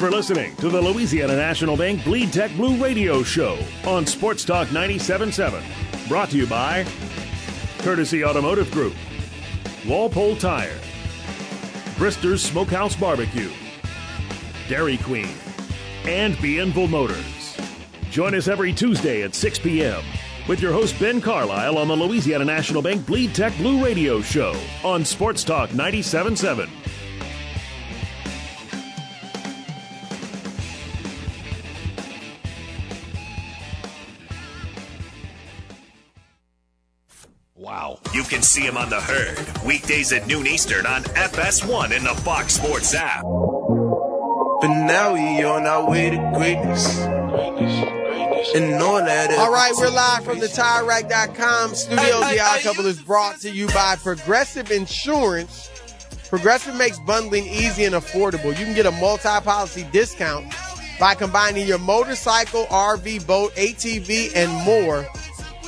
K: For listening to the Louisiana National Bank Bleed Tech Blue Radio Show on Sports Talk 97.7. Brought to you by Courtesy Automotive Group, Walpole Tire, Brister's Smokehouse Barbecue, Dairy Queen, and Bienville Motors. Join us every Tuesday at 6 p.m. with your host Ben Carlisle on the Louisiana National Bank Bleed Tech Blue Radio Show on Sports Talk 97.7.
F: Wow. You can see him on the herd weekdays at noon Eastern on FS1 in the Fox Sports app.
Y: But now we on our way to greatness. And knowing that
D: All right, we're live from the TireRack.com studios. The Odd Couple is brought to you by Progressive Insurance. Progressive makes bundling easy and affordable. You can get a multi-policy discount by combining your motorcycle, RV, boat, ATV, and more.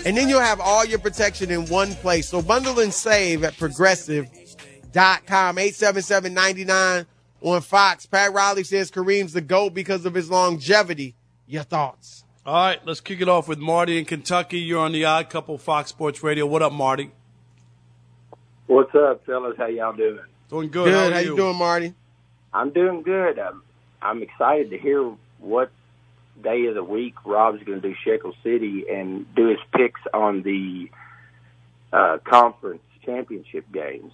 D: And then you'll have all your protection in one place. So bundle and save at progressive.com. 877-99 on Fox. Pat Riley says Kareem's the GOAT because of his longevity. Your thoughts?
E: All right, let's kick it off with Marty in Kentucky. You're on the Odd Couple Fox Sports Radio. What up, Marty?
Z: What's up, fellas? How y'all doing?
E: Doing good.
D: Good.
E: How,
D: How,
E: are
D: you doing, Marty?
Z: I'm doing good. I'm, I'm excited to hear what day of the week, Rob's going to do Shekel City and do his picks on the uh, conference championship games.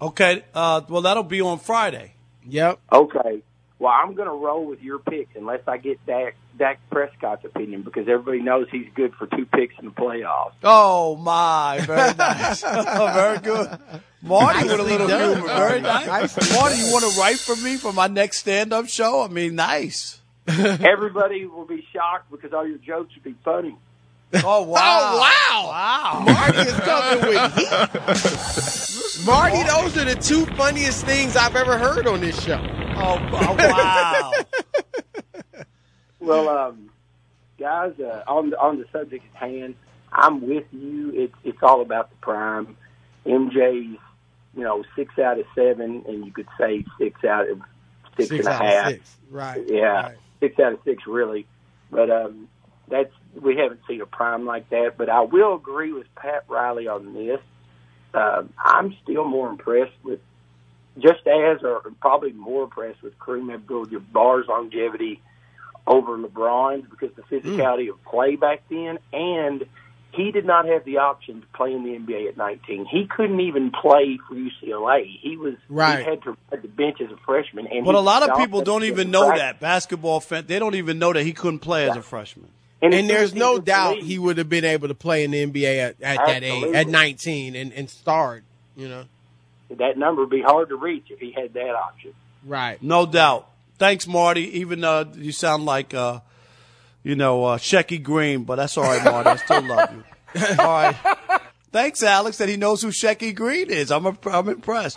E: Okay. Uh, well, that'll be on Friday.
D: Yep.
Z: Okay. Well, I'm going to roll with your picks unless I get Dak, Dak Prescott's opinion because everybody knows he's good for two picks in the playoffs.
E: Oh my, very nice, very good. Marty with a little
Z: done.
E: humor, very nice. Marty, you want to write for me for my next stand-up show? I mean, nice.
Z: Everybody will be shocked because all your jokes will be funny.
E: Oh wow!
D: Oh,
E: wow!
D: Marty is coming with heat. Marty, those are the two funniest things I've ever heard on this show.
E: Oh, wow.
Z: Well, um, guys, uh, on the, on the subject at hand, I'm with you. It's it's all about the prime. MJ's, you know, six out of seven, and you could say six out of six,
D: Six
Z: and a
D: out of six. Right.
Z: Yeah,
D: Right.
Z: Six out of six, really. But um, that's we haven't seen a prime like that. But I will agree with Pat Riley on this. Um, I'm still more impressed with, just as, or probably more impressed with Kareem Abdul-Jabbar's longevity over LeBron's because the physicality of play back then, and he did not have the option to play in the NBA at 19. He couldn't even play for UCLA. He was
E: Right.
Z: he had to ride the bench as a freshman. And
E: But a lot of people don't even know
Z: practice.
E: that basketball fan. They don't even know that he couldn't play as a freshman.
D: And,
Z: soon
D: there's no doubt he would have been able to play in the NBA at, at that age, at 19, and, and start. You know,
Z: That number would be hard to reach if he had that option.
D: right?
E: No doubt. Thanks, Marty. Even uh, you sound like uh, you know uh, Shecky Greene, but that's all right, Marty. I still love you. All right. Thanks, Alex, that he knows who Shecky Greene is. I'm I'm impressed.